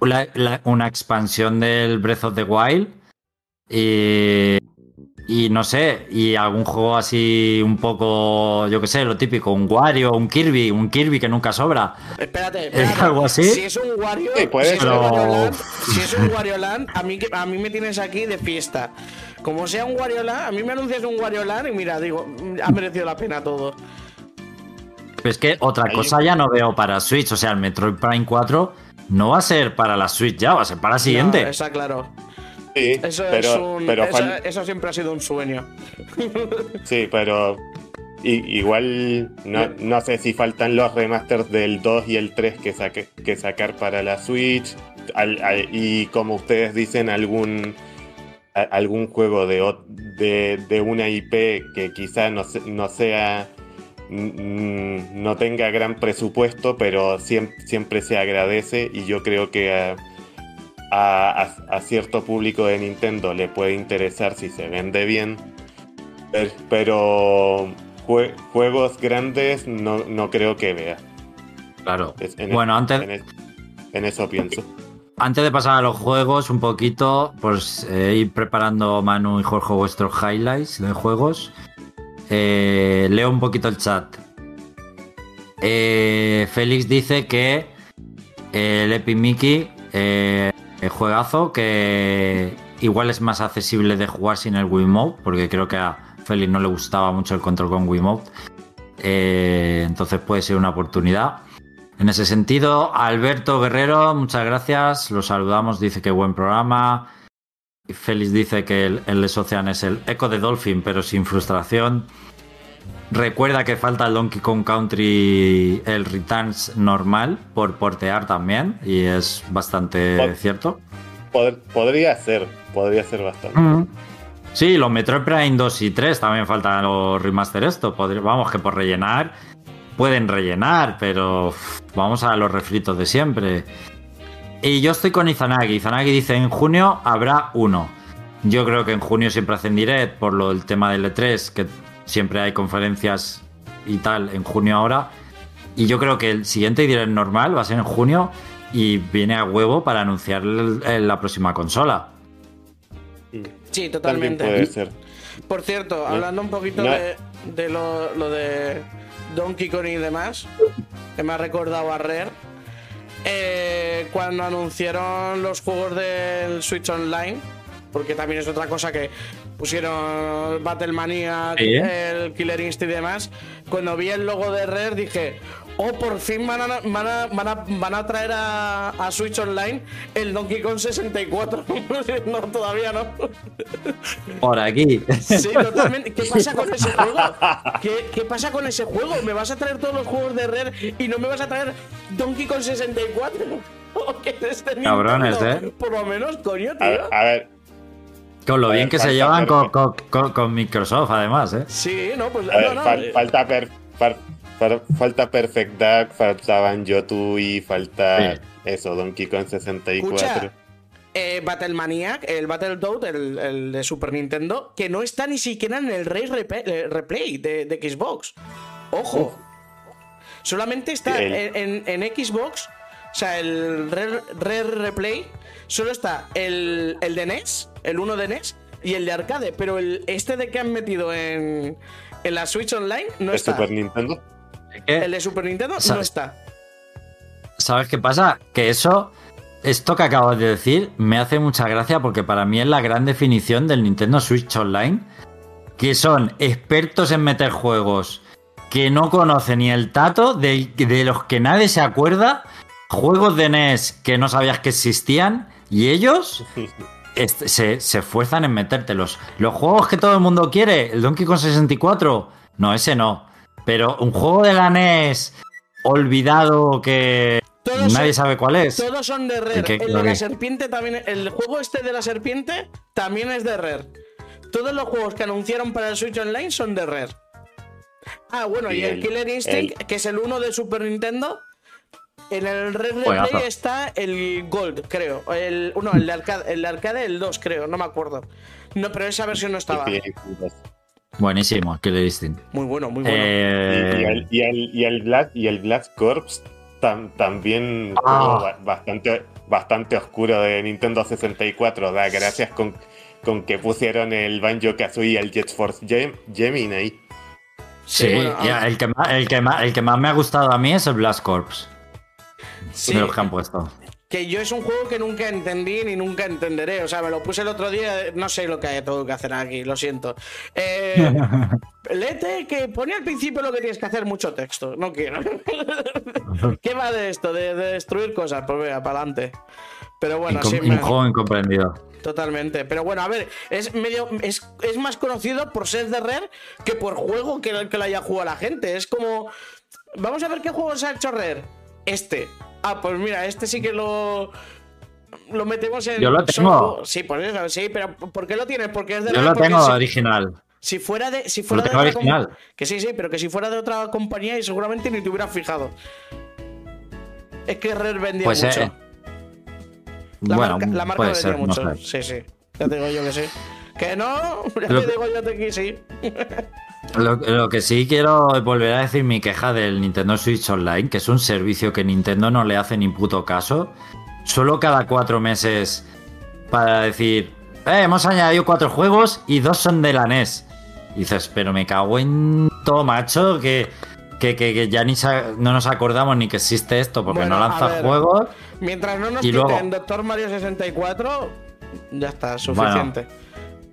la- la- una expansión del Breath of the Wild y, y no sé, y algún juego así un poco, yo que sé, lo típico, un Wario, un Kirby, un Kirby que nunca sobra. Espérate, espérate. [LAUGHS] algo así? Si es un Wario, Sí, puede si, es un. Wario Land, si es un Wario Land, a mí, que- a mí me tienes aquí de fiesta. Como sea un Wario Land, a mí me anuncias un Wario Land y mira, digo, mm, ha merecido la pena todo. Pero es que otra cosa ya no veo para Switch, o sea, el Metroid Prime 4 no va a ser para la Switch ya, va a ser para la siguiente. No, está claro. sí, Eso, pero, es un, pero eso, fal- eso siempre ha sido un sueño. [LAUGHS] sí, pero igual no, no sé si faltan los remasters del 2 y el 3 que, saque- que sacar para la Switch. Al- al- y como ustedes dicen, algún a- algún juego de, de, de una IP que quizá no, no sea no tenga gran presupuesto, pero siempre, siempre se agradece y yo creo que a, a- a- a cierto público de Nintendo le puede interesar si se vende bien, Per- pero jue- juegos grandes no, no creo que vea. Claro. En- Bueno, antes, en, en eso pienso. antes de pasar a los juegos, un poquito, pues eh, ir preparando Manu y Jorge vuestros highlights de juegos. Eh, leo un poquito el chat. Eh, Félix dice que eh, el Epic Mickey, el juegazo, que igual es más accesible de jugar sin el Wiimote, porque creo que a Félix no le gustaba mucho el control con Wiimote. Entonces puede ser una oportunidad. En ese sentido, Alberto Guerrero, muchas gracias. Lo saludamos, dice que buen programa. Félix dice que el, el Les Ocean es el eco de Dolphin, pero sin frustración. Recuerda que falta el Donkey Kong Country, el Returns normal, por portear también, y es bastante Pod- cierto. Pod- podría ser, podría ser bastante. Sí, los Metroid Prime 2 y 3 también faltan los remaster esto. Vamos, que por rellenar pueden rellenar, pero vamos a los refritos de siempre. Y yo estoy con Izanagi. Izanagi dice en junio habrá uno. Yo creo que en junio siempre hacen direct por lo del tema del E3, que siempre hay conferencias y tal en junio ahora. Y yo creo que el siguiente direct normal va a ser en junio y viene a huevo para anunciar la próxima consola. Sí, También totalmente. puede ser. Por cierto, hablando un poquito No. de, de lo, lo de Donkey Kong y demás, que me ha recordado a Rare, eh, cuando anunciaron los juegos del Switch Online, porque también es otra cosa que pusieron Battle Maniac, Sí. el Killer Instinct y demás, cuando vi el logo de Rare dije, oh, por fin van a, van a, van a, van a traer a, a Switch Online el Donkey Kong 64. [LAUGHS] no, todavía no. Por aquí. Sí, totalmente. ¿Qué pasa con ese juego? ¿Qué, qué pasa con ese juego? ¿Me vas a traer todos los juegos de Rare y no me vas a traer Donkey Kong 64? ¿O qué es este Cabrones, Nintendo? ¿eh? Por lo menos, coño, A ver, tío. a ver, Con lo bien que se llevan con, perfecto. con- con- con Microsoft, además, ¿eh? Sí, no, pues a ver, no, no. fal- eh, falta, per- fal- falta Perfect Dark, falta Banjo y falta Sí. eso, Donkey Kong 64. Escucha, eh, Battle Maniac, el Battletoad, el, el de Super Nintendo, que no está ni siquiera en el Race eh, Replay de, de Xbox. Ojo. Solamente está El- en, en- en Xbox, o sea, el Rare, Rare Replay, solo está el, el de NES, el 1 de NES, y el de arcade, pero el, este de que han metido en, en la Switch Online no ¿De está. Super Nintendo? El de Super Nintendo no está. ¿Sabes qué pasa? Que eso esto que acabas de decir me hace mucha gracia porque para mí es la gran definición del Nintendo Switch Online, que son expertos en meter juegos que no conocen ni el tato, de, de los que nadie se acuerda, juegos de NES que no sabías que existían, y ellos [LAUGHS] se, se esfuerzan en metértelos. Los juegos que todo el mundo quiere, el Donkey Kong 64, no, ese no. Pero un juego de la NES olvidado que Todos nadie son- sabe cuál es. Todos son de Rare. ¿En qué- El de la que- serpiente también. El juego este de la serpiente también es de Rare. Todos los juegos que anunciaron para el Switch Online son de Rare. Ah, bueno, y, Y el, el- Killer Instinct, que es el 1 de Super Nintendo. En el Red. Replay está el Gold, creo. El, no, el de arcade, el de arcade, el 2, creo, no me acuerdo. No, pero esa versión no estaba. Buenísimo, Killer Instinct. Muy bueno, muy bueno. Y, y Eh, el, y, el, y el Black, y el Black Corps tam- también Ah. bastante, bastante oscuro de Nintendo 64. Da gracias con, con que pusieron el Banjo Kazooie y el Jet Force Gem, Gemini. sí, bueno, ya, ah. el, que más, el, que más, el que más me ha gustado a mí es el Blast Corps. Sí. De los que han puesto. Que yo es un juego que nunca entendí ni nunca entenderé. O sea, me lo puse el otro día. No sé lo que tengo que hacer aquí, lo siento. Eh, [LAUGHS] léete que pone al principio lo que tienes que hacer, mucho texto. No quiero. [LAUGHS] ¿Qué va de esto? De, de destruir cosas. Pues venga, para adelante. Pero bueno, Incom- sí, un juego incomprendido. totalmente. Pero bueno, a ver, es medio. Es, es más conocido por ser de Rare que por juego que, que lo haya jugado la gente. Es como. Vamos a ver qué juego se ha hecho Rare. Este. Ah, pues mira, este sí que lo. Lo metemos en. Yo lo tengo. Sí, por eso, sí, pero ¿por qué lo tienes? Porque es de Yo Rare, lo tengo si- original. si fuera de. Si fuera Lo de tengo otra original. Que sí, sí, pero que si fuera de otra compañía y seguramente ni te hubieras fijado. Es que Rare vendía Pues mucho. eh, La bueno, marca, la marca puede vendía ser, no mucho. sé. Sí, sí. Ya te digo yo que sí. Que no, [LAUGHS] ya te digo yo que sí. [LAUGHS] Lo, lo que sí quiero volver a decir mi queja del Nintendo Switch Online, que es un servicio que Nintendo no le hace ni puto caso. Solo cada cuatro meses para decir, eh, hemos añadido cuatro juegos y dos son de la NES. Y dices, pero me cago en todo, macho, que, que, que- que ya ni no nos acordamos ni que existe esto porque Bueno, no lanza ver. juegos. Mientras no nos Y quiten luego- Doctor Mario 64, ya está, suficiente.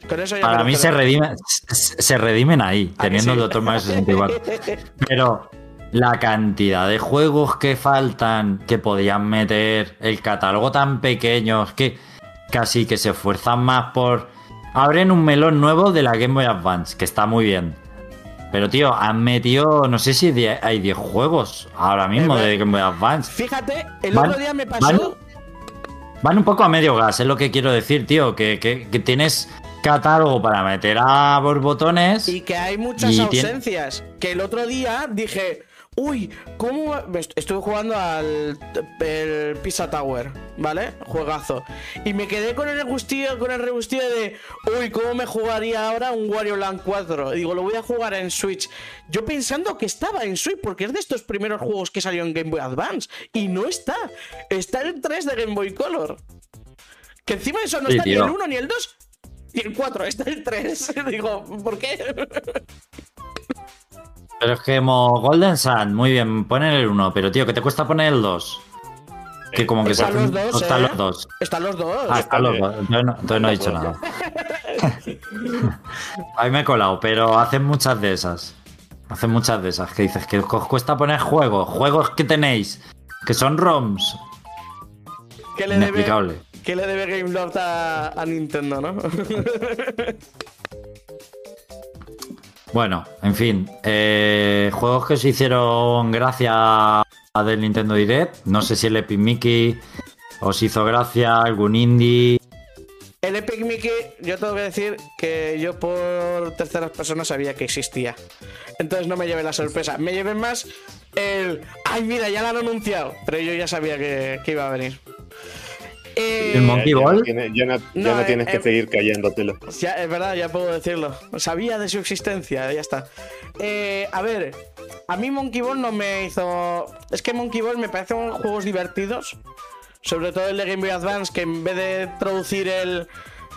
Con eso ya Para mí se, redime, se redimen ahí, ¿A que teniendo sí? el Dr. Mario 64. Pero la cantidad de juegos que faltan, que podían meter, el catálogo tan pequeño, es que casi que se esfuerzan más por... Abren un melón nuevo de la Game Boy Advance, que está muy bien. Pero tío, han metido, no sé si hay 10 juegos ahora mismo de Game Boy Advance. Fíjate, el Van- otro día me pasó. Van un poco a medio gas, es lo que quiero decir, tío, que, que- que tienes catálogo para meter a borbotones. Y que hay muchas tiene- ausencias. Que el otro día dije, uy, ¿cómo? va-?" Me est- Estuve jugando al el Pizza Tower, ¿vale? Juegazo. Y me quedé con el regustillo, con el regustillo de, uy, ¿cómo me jugaría ahora un Wario Land 4? Digo, lo voy a jugar en Switch. Yo pensando que estaba en Switch, porque es de estos primeros juegos que salió en Game Boy Advance. Y no está. Está el 3 de Game Boy Color. Que encima de eso no Sí, está ni el 1 ni el 2. Y el 4, está el 3. [LAUGHS] Digo, ¿por qué? Pero es que como Golden Sun, muy bien, ponen el 1, pero tío, que te cuesta poner el 2. Que como que se Están los dos, no están ¿eh? los dos. Están los dos. Ah, están los dos. Entonces no, entonces no he dicho nada. [LAUGHS] Ahí me he colado, pero hacen muchas de esas. Hacen muchas de esas. Que dices que os cuesta poner juegos. Juegos que tenéis. Que son ROMs. ¿Qué le debe, Inexplicable. ¿Qué le debe Game Lord a, a Nintendo, no? Bueno, en fin. eh, juegos que se hicieron gracia a del Nintendo Direct. No sé si el Epic Mickey os hizo gracia, algún indie. el Epic Mickey, yo tengo que decir que yo por terceras personas sabía que existía. Entonces no me llevé la sorpresa. Me llevé más el. ¡Ay, mira, ya lo han anunciado! Pero yo ya sabía que, que iba a venir. Eh, El Monkey Ya- ya Ball. no Ya no, ya No, no eh, tienes eh, que seguir callándotelo. Ya, es verdad, ya puedo decirlo. Sabía de su existencia, ya está. Eh, a ver, a mí Monkey Ball no me hizo. Es que Monkey Ball me parecen juegos divertidos. Sobre todo el de Game Boy Advance, que en vez de traducir el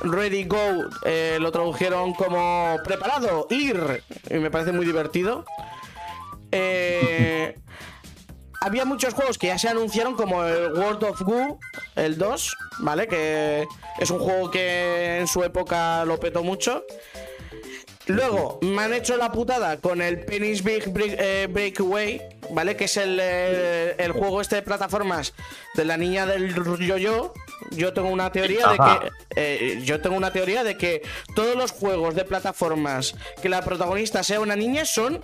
Ready Go, eh, lo tradujeron como preparado, ir. Y me parece muy divertido. Eh, [LAUGHS] había muchos juegos que ya se anunciaron, como el World of Goo, el 2, ¿vale? Que es un juego que en su época lo petó mucho. Luego me han hecho la putada con el Penny's Big eh, Breakaway, ¿vale? Que es eh, el, juego este de plataformas de la niña del yo-yo. Yo tengo una teoría de que. Eh, yo tengo una teoría de que todos los juegos de plataformas que la protagonista sea una niña son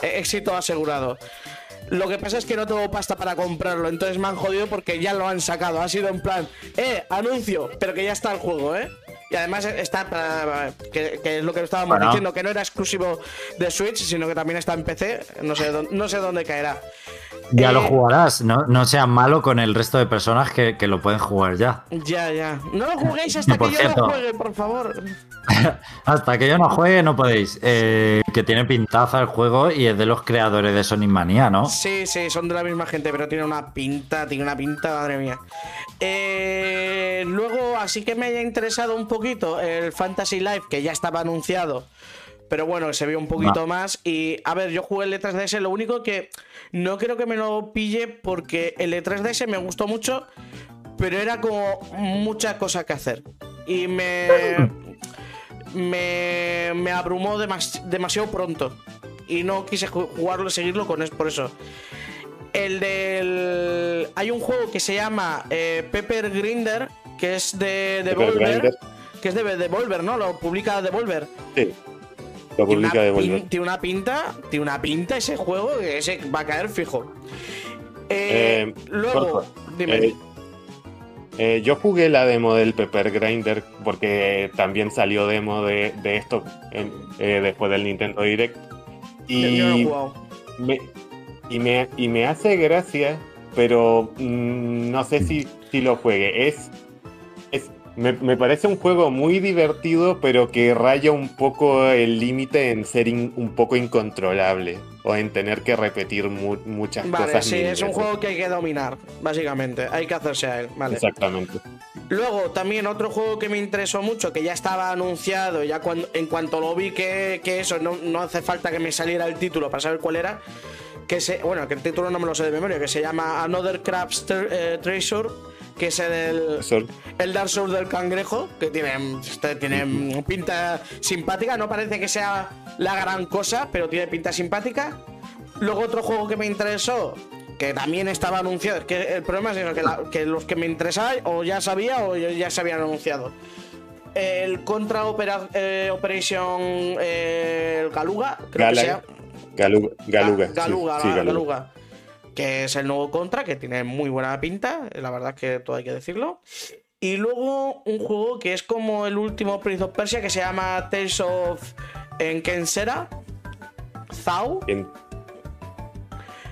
éxito asegurado. Lo que pasa es que no tengo pasta para comprarlo, entonces me han jodido porque ya lo han sacado. Ha sido en plan, eh, anuncio, pero que ya está el juego, ¿eh? Y además está para. Que, es lo que estábamos diciendo, que no era exclusivo de Switch, sino que también está en PC. No sé, no sé dónde caerá. Ya lo eh, jugarás, no, no seas malo con el resto de personas que, lo pueden jugar ya. Ya, ya. No lo juguéis hasta que yo no juegue, por favor. [LAUGHS] hasta que yo no juegue no podéis. Eh, que tiene pintaza el juego y es de los creadores de Sonic Mania, ¿no? Sí, sí, son de la misma gente, pero tiene una pinta, tiene una pinta, madre mía. Eh, luego, así que me haya interesado un poquito el Fantasy Life, que ya estaba anunciado pero bueno, se vio un poquito más. Y a ver, yo jugué el E3DS, lo único que no creo que me lo pille porque el E3DS me gustó mucho, pero era como mucha cosa que hacer. Y me. me, me abrumó demasiado pronto. Y no quise jugarlo, seguirlo con eso, por eso. El del. Hay un juego que se llama eh, Pepper Grinder, que es de Devolver. Que es de Devolver, ¿no? Lo publica Devolver. Sí tiene una, pinta, tiene una pinta ese juego que ese va a caer fijo. Eh, eh, luego, dime. Eh, yo jugué la demo del Pepper Grinder porque también salió demo de, esto después del Nintendo Direct. Y, me, y, me, y me hace gracia, pero mm, no sé si, si lo juegue. Es me, parece un juego muy divertido, pero que raya un poco el límite en ser un poco incontrolable o en tener que repetir muchas vale, cosas. Sí, es un juego que hay que dominar, básicamente. Hay que hacerse a él. Vale. Exactamente. Luego, también otro juego que me interesó mucho, que ya estaba anunciado, ya cuando, en cuanto lo vi que, eso, no, no hace falta que me saliera el título para saber cuál era. Que se, bueno, que el título no me lo sé de memoria, que se llama Another Crab's eh, Treasure que es el, el Dark Souls del cangrejo, que tiene, este, tiene pinta simpática, no parece que sea la gran cosa, pero tiene pinta simpática. Luego otro juego que me interesó, que también estaba anunciado, es que el problema es que, los que me interesaban o ya sabía o ya se habían anunciado. El Contra eh, Operation eh, Galuga, creo que sea. Galuga, Galuga, Galuga, Galuga que es el nuevo Contra, que tiene muy buena pinta, la verdad es que todo hay que decirlo. Y luego un juego que es como el último Prince of Persia, que se llama Tales of Enkensera, Zau.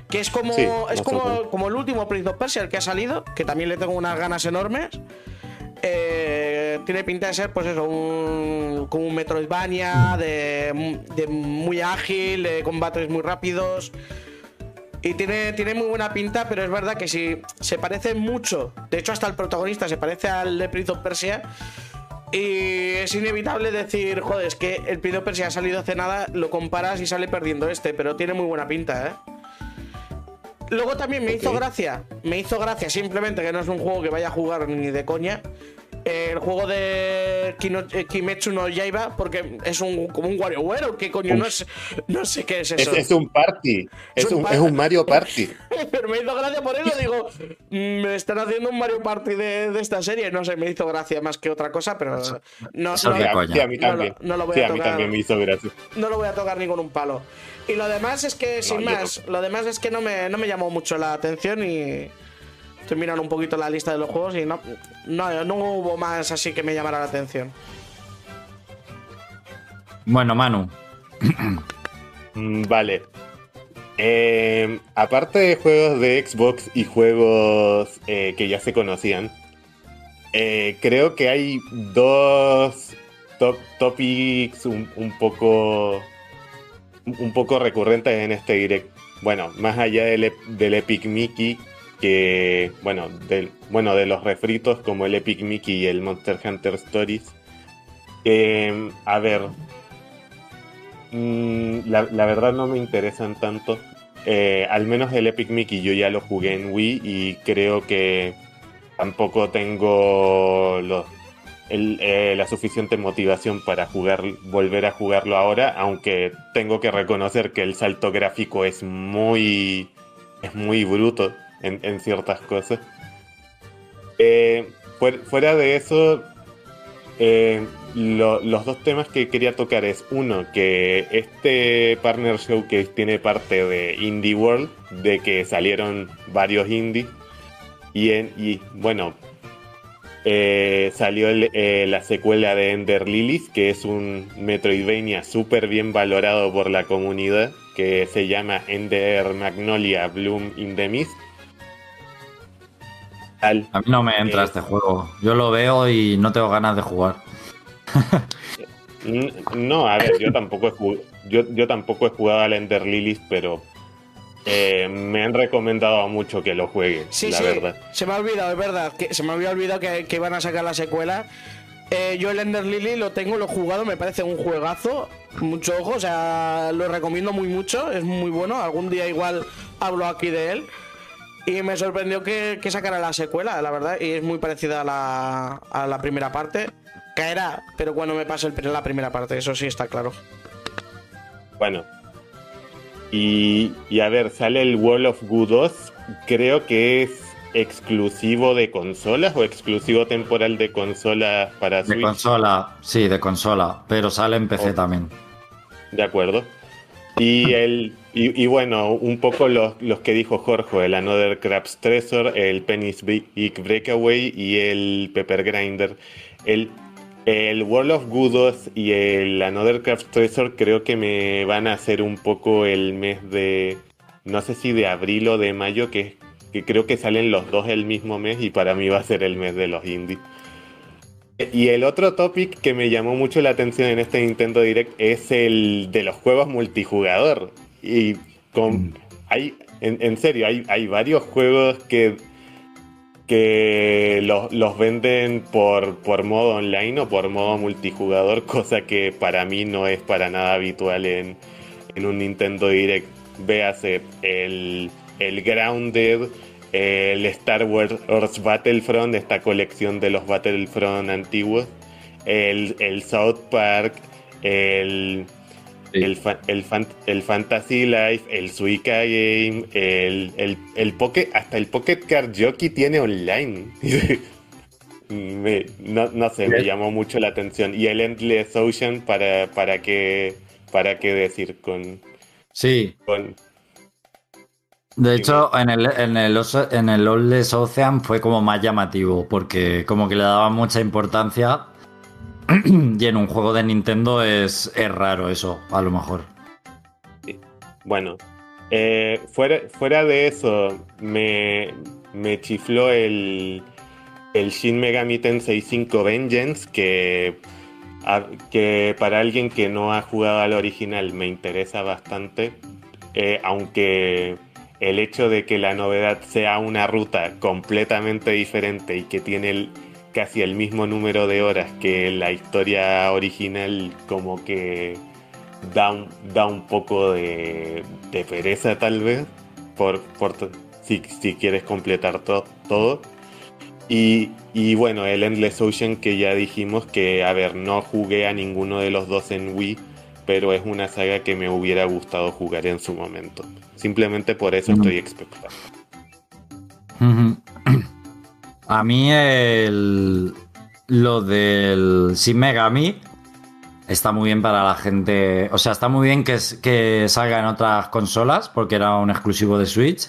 Que es como, es como, como, el último Prince of Persia, el que ha salido, que también le tengo unas ganas enormes. Eh, tiene pinta de ser, pues eso, un, como un Metroidvania, de, de muy ágil, de combates muy rápidos. Y tiene, tiene muy buena pinta, pero es verdad que si se parece mucho, de hecho hasta el protagonista se parece al de Prince of Persia, y es inevitable decir, joder, es que el Prince of Persia ha salido hace nada, lo comparas y sale perdiendo este, pero tiene muy buena pinta, ¿eh? Luego también me hizo gracia, me hizo gracia simplemente que no es un juego que vaya a jugar ni de coña, el juego de eh, Kimetsu no Yaiba porque es un como un WarioWare qué coño no, es, no sé qué es eso. Es, un party, es, un, es, un, Mario Party. [LAUGHS] Pero me hizo gracia por eso, digo, mm, me están haciendo un Mario Party de, de, esta serie, no sé, me hizo gracia más que otra cosa, pero no, no, a mí también. No, lo voy a, tocar. A mí también me hizo gracia. No lo voy a tocar ni con un palo. Y lo demás es que, sin más, lo demás es que no me, no me llamó mucho la atención y Estoy mirando un poquito la lista de los juegos y no, no, hubo más así que me llamara la atención. Bueno, Manu. [CLEARS THROAT] Mm, vale. Eh, aparte de juegos de Xbox y juegos eh, que ya se conocían, eh, creo que hay dos topics un, poco un poco recurrentes en este direct. Bueno, más allá del, del Epic Mickey, que, bueno, de, bueno, de los refritos como el Epic Mickey y el Monster Hunter Stories. a ver, mm, la, verdad no me interesan tanto. eh, al menos el Epic Mickey yo ya lo jugué en Wii y creo que tampoco tengo eh, la suficiente motivación para jugar, volver a jugarlo ahora, aunque tengo que reconocer que el salto gráfico es muy, es muy bruto en, ciertas cosas. Eh, fuera de eso, los dos temas que quería tocar es uno, que este Partner Showcase tiene parte de Indie World, de que salieron varios indies. Y, en, y bueno, eh, salió eh, la secuela de Ender Lilies, que es un Metroidvania súper bien valorado por la comunidad, que se llama Ender Magnolia Bloom in the Mist. A mí no me entra eh, este juego. Yo lo veo y no tengo ganas de jugar. [LAUGHS] no, a ver, yo tampoco he jugado, yo, tampoco he jugado al Ender Lilies, pero eh, me han recomendado mucho que lo juegue, sí, la verdad. Se me ha olvidado, es verdad, que se me había olvidado que, que iban a sacar la secuela. Eh, yo el Ender Lily lo tengo, lo he jugado, me parece un juegazo, mucho ojo, o sea, lo recomiendo muy mucho, es muy bueno, algún día igual hablo aquí de él. Y me sorprendió que, que sacara la secuela, la verdad, y es muy parecida a la, a la primera parte. Caerá, pero cuando me pase el, la primera parte, eso sí está claro. Bueno. Y, a ver, sale el World of Goo 2. Creo que es exclusivo de consolas o exclusivo temporal de consolas para Switch. De consola, sí, de consola, pero sale en PC también. De acuerdo. Y el y, bueno, un poco los, los, que dijo Jorge, el Another Crab's Treasure, el Penny's Big Breakaway y el Pepper Grinder. El, el World of Goodos y el Another Craft Treasure creo que me van a hacer un poco el mes de, no sé si de abril o de mayo, que, que creo que salen los dos el mismo mes y para mí va a ser el mes de los indies. Y el otro topic que me llamó mucho la atención en este Nintendo Direct es el de los juegos multijugador. Y con, mm. hay, en, en serio, hay, hay varios juegos que que los, venden por, por modo online o por modo multijugador, [LAUGHS] cosa que para mí no es para nada habitual en, un Nintendo Direct. Véase el, el Grounded, el Star Wars Battlefront, esta colección de los Battlefront antiguos, el, el South Park, el el, el, el, Fantasy Life, el Suica Game, el, el, el Pocket, hasta el Pocket Card Jockey tiene online. [LAUGHS] no, no, sé, me llamó mucho la atención. Y el Endless Ocean, ¿para, para, qué, para qué decir con... Sí. De hecho, en el, en, el, en el Ocean fue como más llamativo, porque como que le daba mucha importancia [CLEARS THROAT] y en un juego de Nintendo es, raro eso, a lo mejor. Bueno, eh, fuera, fuera de eso, me, me chifló el, el Shin Megami Tensei 5 Vengeance, que, que para alguien que no ha jugado al original me interesa bastante, eh, aunque el hecho de que la novedad sea una ruta completamente diferente y que tiene casi el mismo número de horas que la historia original, como que da un, da un poco de, pereza tal vez, por, si, quieres completar todo. Y, y, bueno, el Endless Ocean que ya dijimos que, a ver, no jugué a ninguno de los dos en Wii, pero es una saga que me hubiera gustado jugar en su momento. Simplemente por eso estoy expectando. A mí el, lo del Sin Megami está muy bien para la gente. O sea, está muy bien que, que salga en otras consolas porque era un exclusivo de Switch.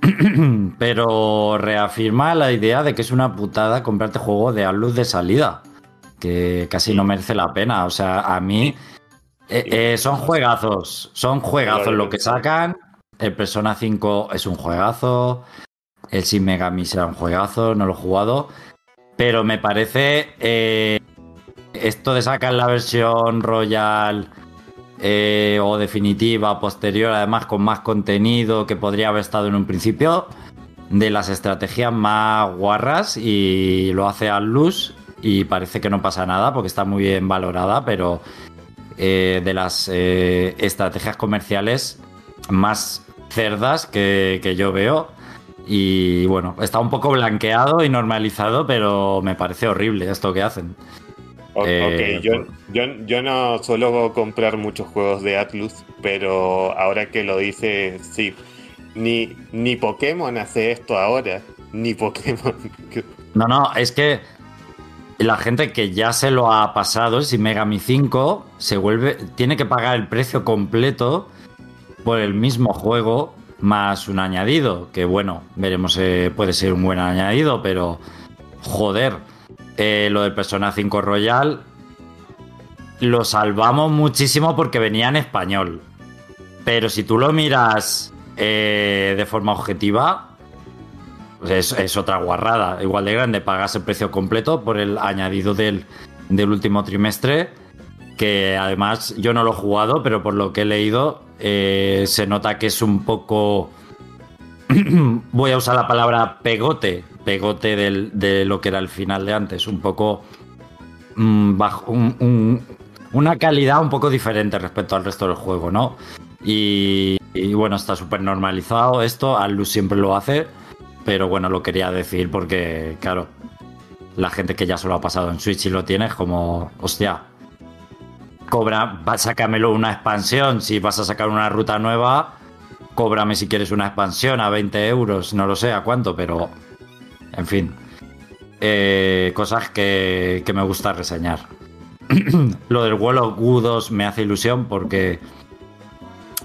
[CLEARS THROAT] Pero reafirma la idea de que es una putada comprarte juego de luz de salida. Que casi no merece la pena. O sea, a mí eh, eh, son juegazos. Son juegazos lo que sacan. El Persona 5 es un juegazo. El Sin Megami será un juegazo, no lo he jugado. Pero me parece eh, esto de sacar la versión Royal eh, o definitiva posterior, además con más contenido que podría haber estado en un principio, de las estrategias más guarras y lo hace al luz y parece que no pasa nada porque está muy bien valorada, pero eh, de las estrategias comerciales más cerdas que, que yo veo. Y bueno, está un poco blanqueado y normalizado, pero me parece horrible esto que hacen. O- Eh, ok, yo, yo, yo no suelo comprar muchos juegos de Atlus, pero ahora que lo dice, sí. Ni, ni Pokémon hace esto ahora. Ni Pokémon. No, no, es que la gente que ya se lo ha pasado, si Megami 5, se vuelve. Tiene que pagar el precio completo por el mismo juego más un añadido. Que bueno, veremos, eh, puede ser un buen añadido, pero. Joder. eh, lo de Persona 5 Royal. Lo salvamos muchísimo porque venía en español. Pero si tú lo miras eh, de forma objetiva, pues es, es otra guarrada. Igual de grande, pagas el precio completo por el añadido del, del último trimestre. Que además yo no lo he jugado, pero por lo que he leído, eh, se nota que es un poco. [CLEARS THROAT] Voy a usar la palabra pegote. Pegote de lo que era el final de antes. Un poco. mm, bajo, un- un- una calidad un poco diferente respecto al resto del juego, ¿no? Y, y bueno, está súper normalizado esto. Atlus siempre lo hace. Pero bueno, lo quería decir porque, claro, la gente que ya se lo ha pasado en Switch y lo tiene es como, hostia, cobra, va, sácamelo una expansión. Si vas a sacar una ruta nueva, cóbrame si quieres una expansión a 20 euros. No lo sé a cuánto, pero en fin. Eh, cosas que, que me gusta reseñar. [CLEARS THROAT] lo del World of Goo 2 me hace ilusión porque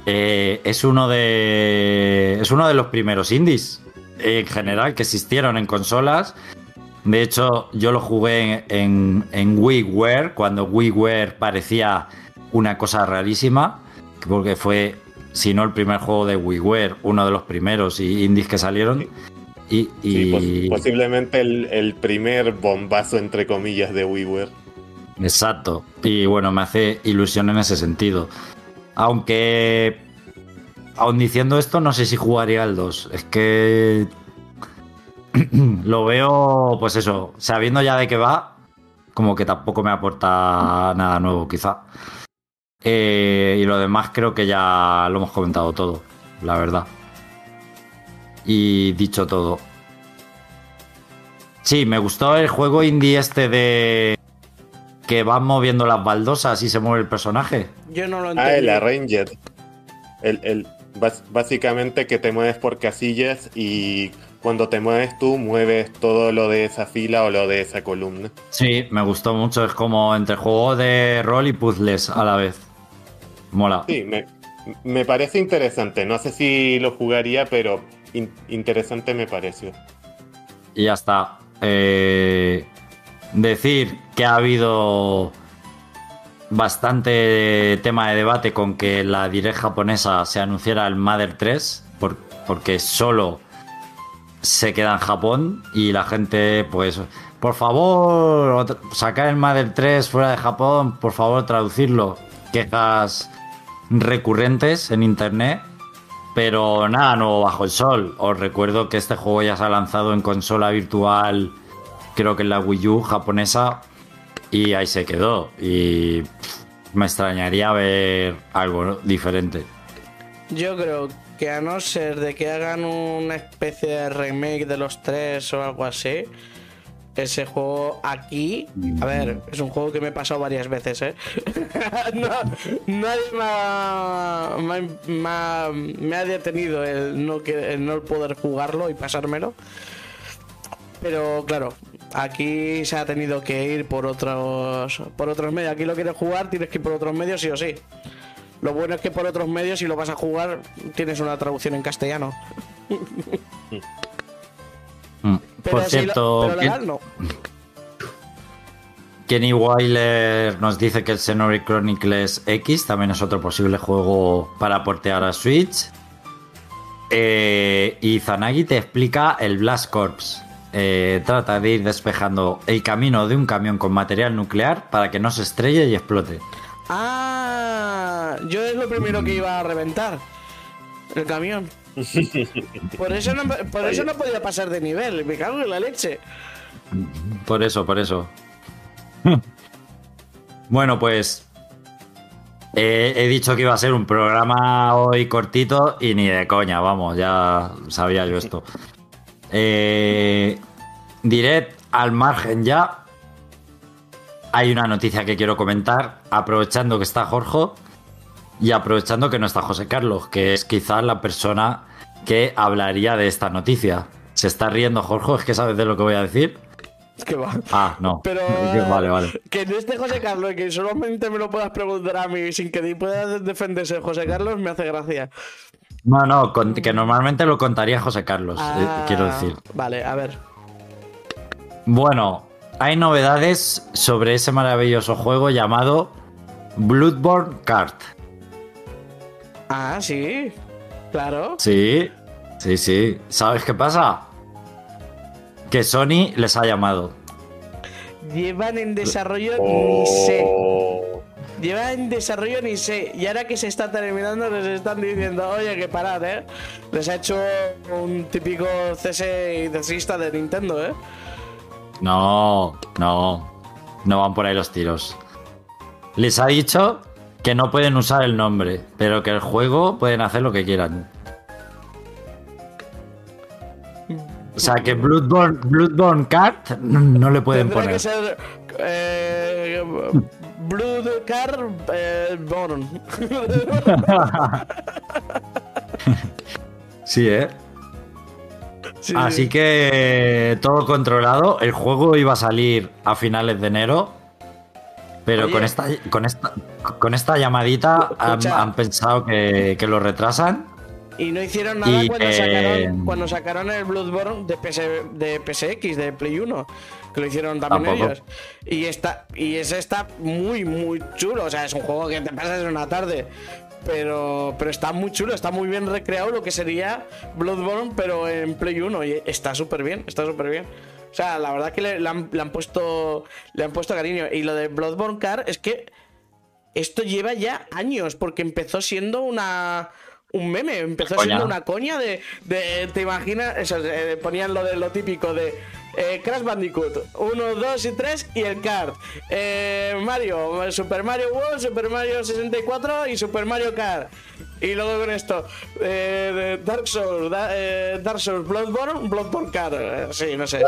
eh, es uno de. Es uno de los primeros indies en general que existieron en consolas. De hecho, yo lo jugué en, en WiiWare, cuando WiiWare parecía una cosa rarísima, porque fue, si no el primer juego de WiiWare, uno de los primeros indies que salieron. Y, Sí, pos- posiblemente el, el primer bombazo, entre comillas, de WiiWare. Exacto. Y bueno, me hace ilusión en ese sentido. Aunque, aun diciendo esto, no sé si jugaría el 2. Es que [CLEARS THROAT] lo veo, pues eso, sabiendo ya de qué va, como que tampoco me aporta nada nuevo, quizá. Eh, y lo demás creo que ya lo hemos comentado todo, la verdad. Y dicho todo. Sí, me gustó el juego indie este de que van moviendo las baldosas y se mueve el personaje. Yo no lo Ah, entiendo. el Arranged. El, el, básicamente que te mueves por casillas y cuando te mueves tú, mueves todo lo de esa fila o lo de esa columna. Sí, me gustó mucho. Es como entre juego de rol y puzzles a la vez. Mola. Sí, me, me parece interesante. No sé si lo jugaría, pero in- interesante me pareció. Y ya está. Eh, decir que ha habido bastante tema de debate con que la direct japonesa se anunciara el Mother 3, por- porque solo se queda en Japón y la gente, pues, por favor, sacar el Mother 3 fuera de Japón, por favor, traducirlo. Quejas recurrentes en internet. Pero nada nuevo bajo el sol. Os recuerdo que este juego ya se ha lanzado en consola virtual, creo que en la Wii U japonesa, y ahí se quedó. Y me extrañaría ver algo diferente. Yo creo que a no ser de que hagan una especie de remake de los tres o algo así, ese juego aquí, a ver, es un juego que me he pasado varias veces, ¿eh? [LAUGHS] No, nadie me ha, me, detenido el no, el no poder jugarlo y pasármelo. Pero claro, aquí se ha tenido que ir por otros, por otros medios. Aquí lo quieres jugar, tienes que ir por otros medios sí o sí. Lo bueno es que por otros medios, si lo vas a jugar, tienes una traducción en castellano. [LAUGHS] Mm. Pero Por si lo- cierto, pero legal no. [LAUGHS] Kenny Weiler nos dice que el Xenoblade Chronicles X también es otro posible juego para portear a Switch. Eh, y Zanagi te explica el Blast Corps. Eh, trata de ir despejando el camino de un camión con material nuclear para que no se estrelle y explote. Ah, yo es lo primero que iba a reventar. El camión. [LAUGHS] Por eso no, por eso no podía pasar de nivel. Me cago en la leche. Por eso, por eso. [LAUGHS] bueno, pues Eh, he dicho que iba a ser un programa hoy cortito y ni de coña, vamos, ya sabía yo esto. Eh, direct al margen ya. Hay una noticia que quiero comentar, aprovechando que está Jorge y aprovechando que no está José Carlos, que es quizás la persona que hablaría de esta noticia. Se está riendo Jorge, es que sabes de lo que voy a decir. Que va. Ah, no. Pero [LAUGHS] vale, vale. que no esté José Carlos, que solamente me lo puedas preguntar a mí sin que pueda defenderse José Carlos, me hace gracia. No, no, con- que normalmente lo contaría José Carlos, eh, Ah, quiero decir. Vale, a ver. Bueno, hay novedades sobre ese maravilloso juego llamado Bloodborne Kart. Ah, sí. Claro. Sí, sí, sí. ¿Sabes qué pasa? Que Sony les ha llamado. Llevan en desarrollo ni sé. Oh, Llevan en desarrollo ni sé. Y ahora que se está terminando, les están diciendo, oye, que parad, ¿eh? Les ha hecho un típico cese y desista de Nintendo, ¿eh? No, no, no van por ahí los tiros. Les ha dicho que no pueden usar el nombre, pero que el juego pueden hacer lo que quieran. O sea, que Bloodborne, Bloodborne Kart no le pueden Tendrá poner. que ser. Eh, Blood Car eh, Born. [LAUGHS] Sí, ¿eh? Sí, Así sí. que todo controlado. El juego iba a salir a finales de enero. Pero Oye. con esta, con esta, con esta llamadita han, pensado que, que lo retrasan. Y no hicieron nada cuando, sacaron, cuando sacaron el Bloodborne de, PS, de PSX, de Play 1. Que lo hicieron también Tampoco. ellos. Y, está, y ese está muy, muy chulo. O sea, es un juego que te pasas en una tarde. Pero, pero está muy chulo, está muy bien recreado lo que sería Bloodborne, pero en Play 1. Y está súper bien, está súper bien. O sea, la verdad que le, le han, le han puesto le han puesto cariño. Y lo de Bloodborne Car es que esto lleva ya años, porque empezó siendo una un meme, empezó Coña. siendo una coña de, de- te imaginas, eso, eh, ponían lo de lo típico de eh, Crash Bandicoot 1, 2 y 3 y el kart. Eh, Mario, Super Mario World, Super Mario 64 y Super Mario Kart. Y luego con esto, eh, Dark Souls, da- eh, Dark Souls, Bloodborne, Bloodborne Kart. Eh, sí, no sé.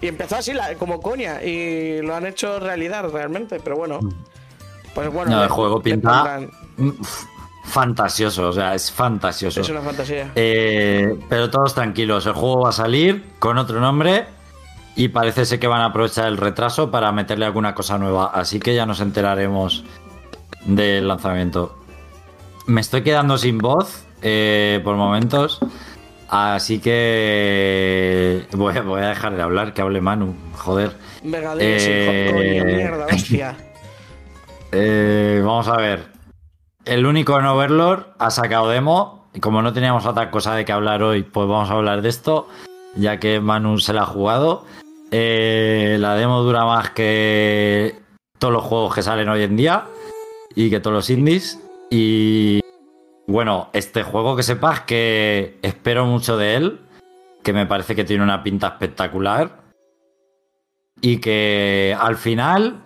Y empezó así la- como coña y lo han hecho realidad realmente, pero bueno. Pues bueno. No, el juego pinta mm, fantasioso, o sea, es fantasioso. Es una fantasía. Eh, pero todos tranquilos, el juego va a salir con otro nombre y parece ser que van a aprovechar el retraso para meterle alguna cosa nueva, así que ya nos enteraremos del lanzamiento. Me estoy quedando sin voz eh, por momentos, así que voy a, voy a dejar de hablar, que hable Manu, joder. Venga, Eh, mierda, hostia. [LAUGHS] Eh, vamos a ver. El único en Overlord ha sacado demo. Y como no teníamos otra cosa de que hablar hoy, pues vamos a hablar de esto. Ya que Manu se la ha jugado. Eh, la demo dura más que todos los juegos que salen hoy en día. Y que todos los indies. Y bueno, este juego que sepas que espero mucho de él. Que me parece que tiene una pinta espectacular. Y que al final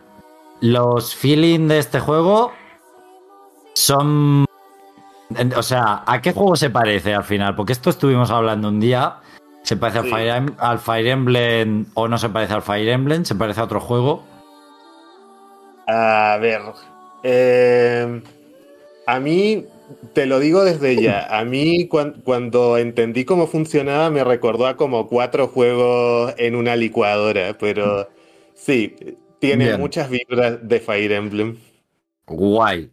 los feelings de este juego son. O sea, ¿a qué juego se parece al final? Porque esto estuvimos hablando un día. ¿Se parece al. Fire, Em- al Fire Emblem o no se parece al Fire Emblem? ¿Se parece a otro juego? A ver. eh, a mí, te lo digo desde ya. A mí, cuan- cuando entendí cómo funcionaba, me recordó a como cuatro juegos en una licuadora. Pero sí, tiene Bien. muchas vibras de Fire Emblem. Guay.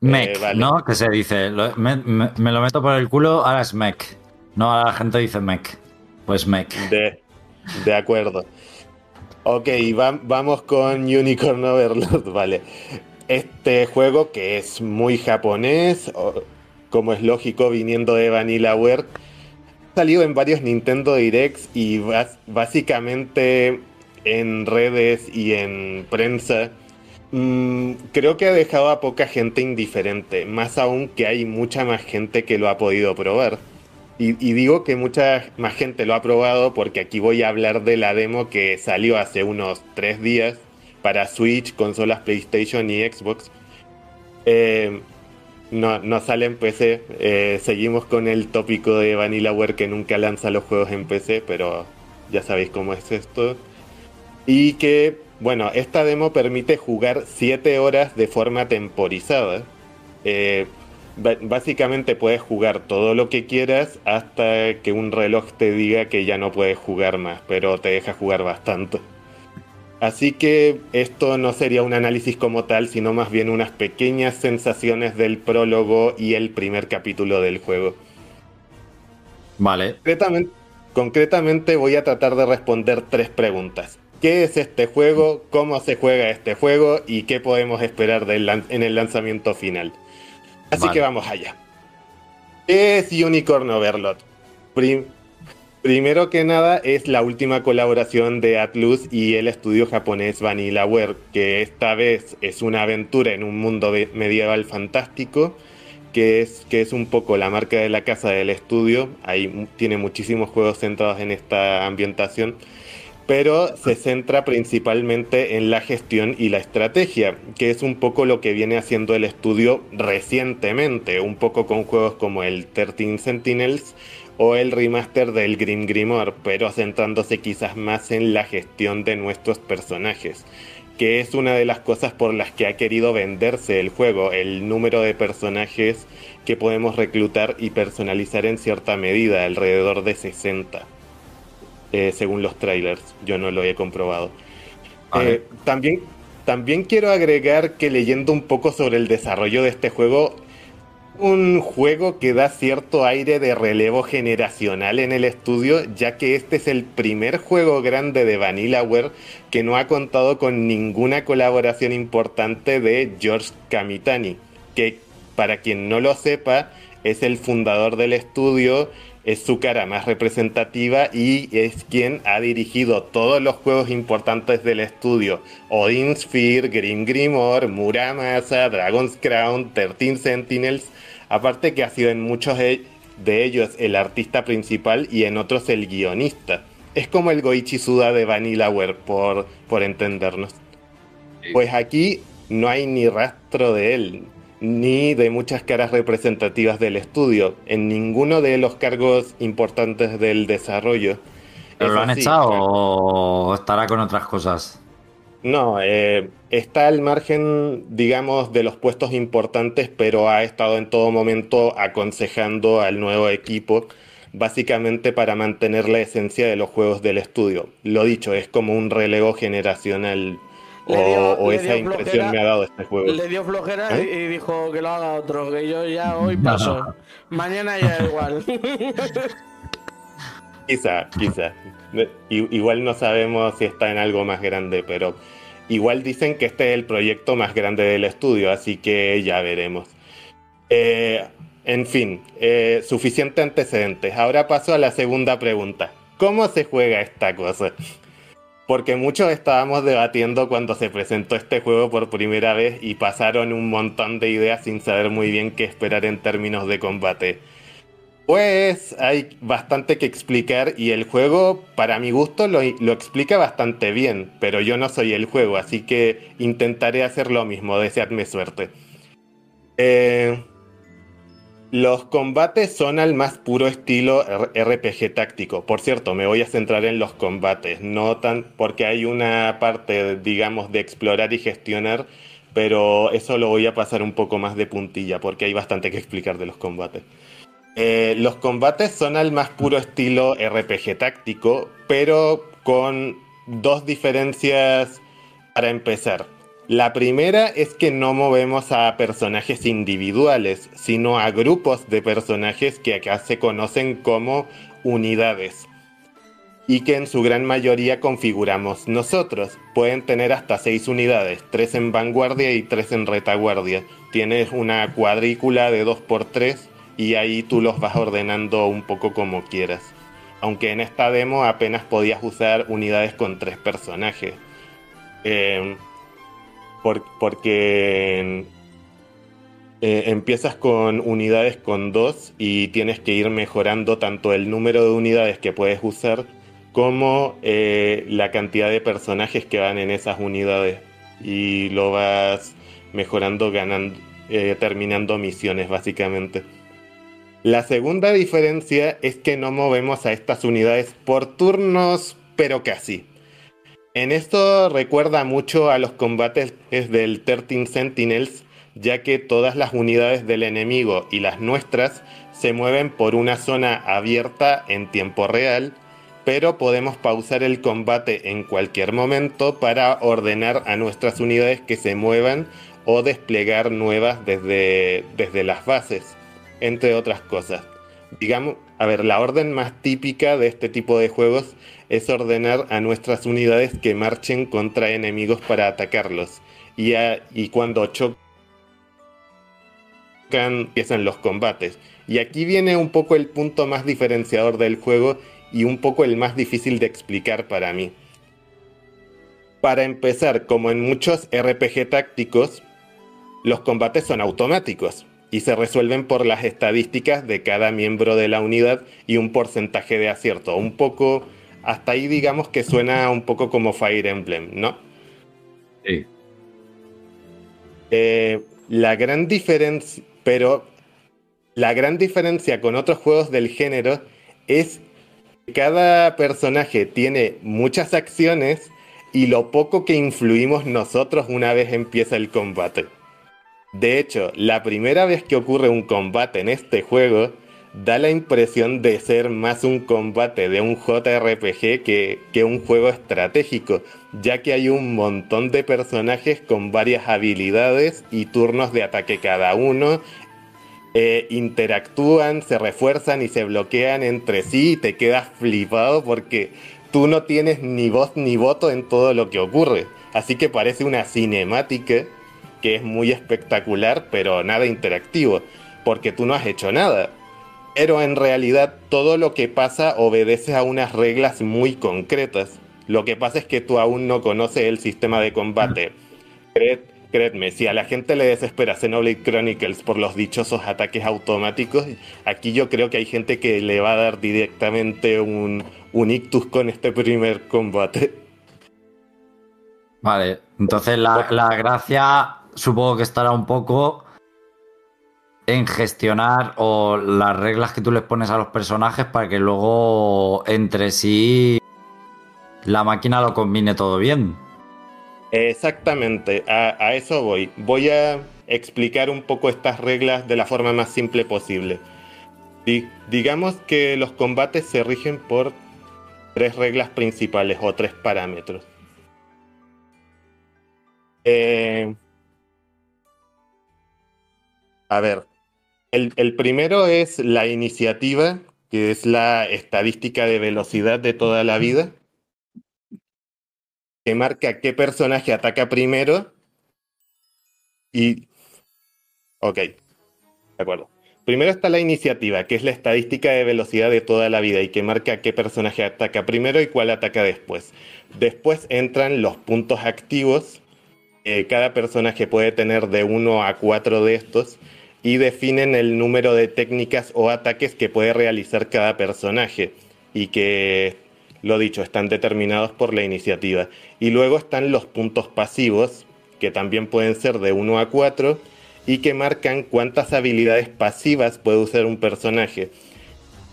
Mech, vale. ¿no? Que se dice. Lo- me, me- me lo meto por el culo, ahora es mech. No, ahora la gente dice mech. Pues mech. De, de acuerdo. Ok, va- vamos con Unicorn Overlord, [LAUGHS] vale. Este juego que es muy japonés, como es lógico viniendo de Vanillaware, ha salido en varios Nintendo Directs y básicamente en redes y en prensa. mm, creo que ha dejado a poca gente indiferente, más aún que hay mucha más gente que lo ha podido probar. Y, y digo que mucha más gente lo ha probado porque aquí voy a hablar de la demo que salió hace unos tres días para Switch, consolas PlayStation y Xbox. Eh, no, no sale en PC. Eh, seguimos con el tópico de Vanillaware que nunca lanza los juegos en PC, pero ya sabéis cómo es esto. Y que, bueno, esta demo permite jugar 7 horas de forma temporizada. Eh, básicamente puedes jugar todo lo que quieras hasta que un reloj te diga que ya no puedes jugar más, pero te deja jugar bastante. Así que esto no sería un análisis como tal, sino más bien unas pequeñas sensaciones del prólogo y el primer capítulo del juego. Vale. Concretamente, concretamente voy a tratar de responder tres preguntas. ¿Qué es este juego? ¿Cómo se juega este juego? ¿Y qué podemos esperar en el lanzamiento final? Así que vamos allá. ¿Qué es Unicorn Overlord? Primero que nada es la última colaboración de Atlus y el estudio japonés Vanillaware, que esta vez es una aventura en un mundo medieval fantástico, que es, que es un poco la marca de la casa del estudio. Ahí tiene muchísimos juegos centrados en esta ambientación, pero se centra principalmente en la gestión y la estrategia, que es un poco lo que viene haciendo el estudio recientemente, un poco con juegos como el 13 Sentinels o el remaster del Grim Grimoire, pero centrándose quizás más en la gestión de nuestros personajes, que es una de las cosas por las que ha querido venderse el juego, el número de personajes que podemos reclutar y personalizar en cierta medida, alrededor de 60, eh, según los trailers, yo no lo he comprobado. Eh, también, también quiero agregar que leyendo un poco sobre el desarrollo de este juego, un juego que da cierto aire de relevo generacional en el estudio, ya que este es el primer juego grande de Vanillaware que no ha contado con ninguna colaboración importante de George Kamitani, que para quien no lo sepa es el fundador del estudio, es su cara más representativa y es quien ha dirigido todos los juegos importantes del estudio. Odin Sphere, Grim Grimoire, Muramasa, Dragon's Crown, 13 Sentinels Aparte que ha sido en muchos de, ellos el artista principal y en otros el guionista. Es como el Goichi Suda de Vanillaware, por, por entendernos. Pues aquí no hay ni rastro de él, ni de muchas caras representativas del estudio, en ninguno de los cargos importantes del desarrollo. ¿Pero lo han echado o estará con otras cosas? No, eh, está al margen, digamos, de los puestos importantes, pero ha estado en todo momento aconsejando al nuevo equipo, básicamente para mantener la esencia de los juegos del estudio. Lo dicho, es como un relevo generacional. o, esa impresión me ha dado este juego. Le dio flojera ¿Eh? y dijo que lo haga otro, que yo ya [LAUGHS] hoy paso. Mañana ya [LAUGHS] igual. quizá, quizá. Igual no sabemos si está en algo más grande, pero Igual dicen que este es el proyecto más grande del estudio, así que ya veremos. Eh, en fin, eh, suficiente antecedentes. Ahora paso a la segunda pregunta. ¿Cómo se juega esta cosa? Porque muchos estábamos debatiendo cuando se presentó este juego por primera vez y pasaron un montón de ideas sin saber muy bien qué esperar en términos de combate. Pues hay bastante que explicar y el juego, para mi gusto, lo, explica bastante bien, pero yo no soy el juego, así que intentaré hacer lo mismo, deseadme suerte. Eh, los combates son al más puro estilo RPG táctico. Por cierto, me voy a centrar en los combates, no tan porque hay una parte, digamos, de explorar y gestionar, pero eso lo voy a pasar un poco más de puntilla, porque hay bastante que explicar de los combates. Eh, los combates son al más puro estilo RPG táctico, pero con dos diferencias para empezar. La primera es que no movemos a personajes individuales, sino a grupos de personajes que acá se conocen como unidades y que en su gran mayoría configuramos nosotros. Pueden tener hasta seis unidades, tres en vanguardia y tres en retaguardia. Tienes una cuadrícula de 2x3 y ahí tú los vas ordenando un poco como quieras. Aunque en esta demo apenas podías usar unidades con tres personajes. Eh, porque eh, empiezas con unidades con dos y tienes que ir mejorando tanto el número de unidades que puedes usar como eh, la cantidad de personajes que van en esas unidades y lo vas mejorando, ganando, terminando misiones básicamente. La segunda diferencia es que no movemos a estas unidades por turnos, pero casi. En esto recuerda mucho a los combates del 13 Sentinels, ya que todas las unidades del enemigo y las nuestras se mueven por una zona abierta en tiempo real, pero podemos pausar el combate en cualquier momento para ordenar a nuestras unidades que se muevan o desplegar nuevas desde, desde las bases entre otras cosas. Digamos, a ver, la orden más típica de este tipo de juegos es ordenar a nuestras unidades que marchen contra enemigos para atacarlos. Y, cuando chocan, empiezan los combates. Y aquí viene un poco el punto más diferenciador del juego y un poco el más difícil de explicar para mí. Para empezar, como en muchos RPG tácticos, los combates son automáticos y se resuelven por las estadísticas de cada miembro de la unidad y un porcentaje de acierto. Un poco, hasta ahí digamos que suena un poco como Fire Emblem, ¿no? Sí. Eh, la gran diferencia, pero la gran diferencia con otros juegos del género es que cada personaje tiene muchas acciones y lo poco que influimos nosotros una vez empieza el combate. De hecho, la primera vez que ocurre un combate en este juego, da la impresión de ser más un combate de un JRPG que, un juego estratégico, ya que hay un montón de personajes con varias habilidades y turnos de ataque cada uno, eh, interactúan, se refuerzan y se bloquean entre sí y te quedas flipado porque tú no tienes ni voz ni voto en todo lo que ocurre. Así que parece una cinemática que es muy espectacular, pero nada interactivo, porque tú no has hecho nada. Pero en realidad todo lo que pasa obedece a unas reglas muy concretas. Lo que pasa es que tú aún no conoces el sistema de combate. créeme, si a la gente le desespera Xenoblade Chronicles por los dichosos ataques automáticos, aquí yo creo que hay gente que le va a dar directamente un, un ictus con este primer combate. Vale, entonces la, la gracia supongo que estará un poco en gestionar o las reglas que tú les pones a los personajes para que luego entre sí la máquina lo combine todo bien. Exactamente, a, eso voy. Voy a explicar un poco estas reglas de la forma más simple posible. digamos que los combates se rigen por tres reglas principales o tres parámetros. Eh, a ver, el, primero es la iniciativa, que es la estadística de velocidad de toda la vida, que marca qué personaje ataca primero y... Ok, de acuerdo. Primero está la iniciativa, que es la estadística de velocidad de toda la vida y que marca qué personaje ataca primero y cuál ataca después. Después entran los puntos activos. cada personaje puede tener de 1 a 4 de estos y definen el número de técnicas o ataques que puede realizar cada personaje y que, lo dicho, están determinados por la iniciativa. Y luego están los puntos pasivos, que también pueden ser de 1 a 4 y que marcan cuántas habilidades pasivas puede usar un personaje.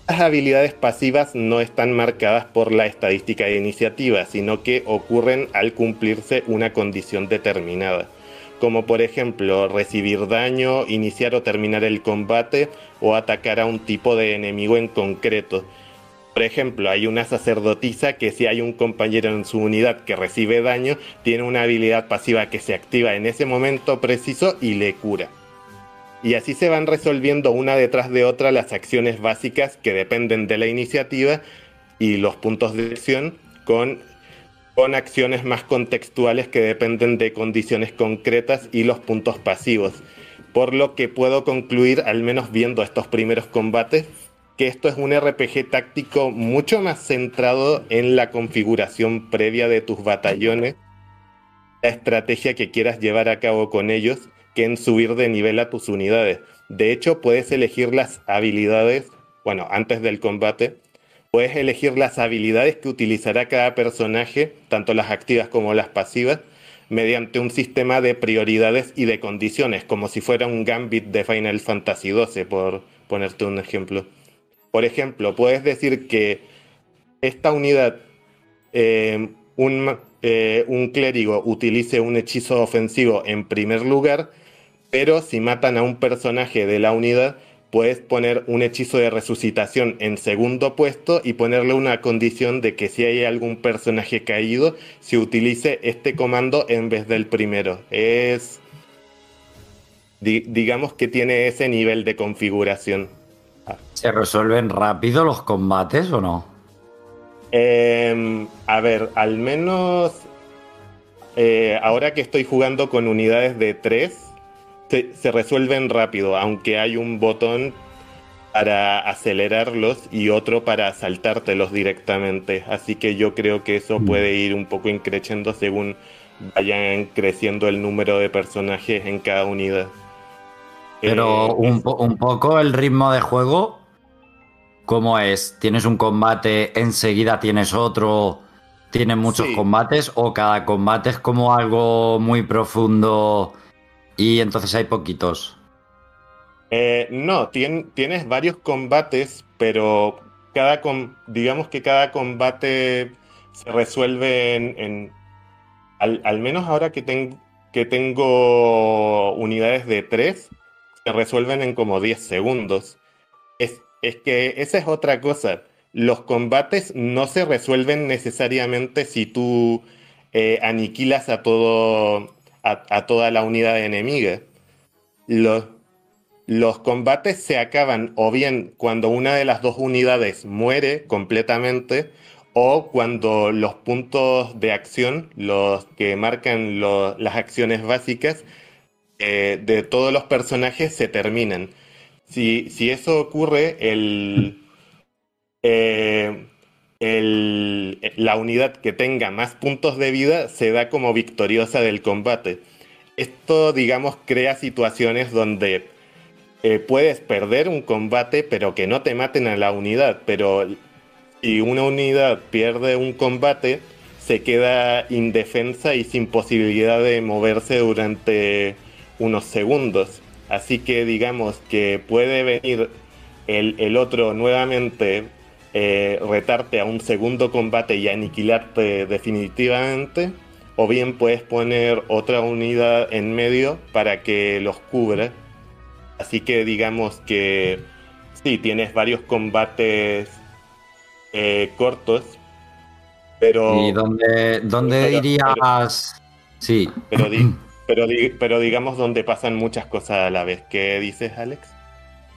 Las habilidades pasivas no están marcadas por la estadística de iniciativa, sino que ocurren al cumplirse una condición determinada como por ejemplo recibir daño, iniciar o terminar el combate o atacar a un tipo de enemigo en concreto. Por ejemplo, hay una sacerdotisa que si hay un compañero en su unidad que recibe daño, tiene una habilidad pasiva que se activa en ese momento preciso y le cura. Y así se van resolviendo una detrás de otra las acciones básicas que dependen de la iniciativa y los puntos de acción con con acciones más contextuales que dependen de condiciones concretas y los puntos pasivos. Por lo que puedo concluir, al menos viendo estos primeros combates, que esto es un RPG táctico mucho más centrado en la configuración previa de tus batallones, la estrategia que quieras llevar a cabo con ellos, que en subir de nivel a tus unidades. De hecho, puedes elegir las habilidades, bueno, antes del combate, Puedes elegir las habilidades que utilizará cada personaje, tanto las activas como las pasivas, mediante un sistema de prioridades y de condiciones, como si fuera un gambit de Final Fantasy XII, por ponerte un ejemplo. Por ejemplo, puedes decir que esta unidad, eh, eh, un clérigo utilice un hechizo ofensivo en primer lugar, pero si matan a un personaje de la unidad, puedes poner un hechizo de resucitación en segundo puesto y ponerle una condición de que si hay algún personaje caído, se utilice este comando en vez del primero. Es. digamos que tiene ese nivel de configuración. ¿Se resuelven rápido los combates o no? Em, a ver, al menos eh, ahora que estoy jugando con unidades de 3, se, resuelven rápido, aunque hay un botón para acelerarlos y otro para saltártelos directamente. Así que yo creo que eso mm. puede ir un poco increciendo según vayan creciendo el número de personajes en cada unidad. Pero eh, un, un, poco el ritmo de juego, ¿cómo es? ¿Tienes un combate, enseguida tienes otro, tienes muchos combates o cada combate es como algo muy profundo y entonces hay poquitos. Eh, no, tienes varios combates, pero cada digamos que cada combate se resuelve en, al, menos ahora que, que tengo unidades de 3, se resuelven en como 10 segundos. Es, es que esa es otra cosa. Los combates no se resuelven necesariamente si tú eh, aniquilas a todo a, toda la unidad enemiga. Los, los combates se acaban o bien cuando una de las dos unidades muere completamente o cuando los puntos de acción, los que marcan las acciones básicas eh, de todos los personajes se terminan. Si, si eso ocurre, el, eh, la unidad que tenga más puntos de vida se da como victoriosa del combate. Esto, digamos, crea situaciones donde eh, puedes perder un combate, pero que no te maten a la unidad. Pero si una unidad pierde un combate, se queda indefensa y sin posibilidad de moverse durante unos segundos. Así que digamos que puede venir el, el otro nuevamente eh, retarte a un segundo combate y aniquilarte definitivamente, o bien puedes poner otra unidad en medio para que los cubra. Así que digamos que sí, tienes varios combates eh, cortos, pero... ¿Y dónde, dónde dirías...? sí. Pero, [CLEARS THROAT] pero, pero digamos donde pasan muchas cosas a la vez. ¿Qué dices, Alex?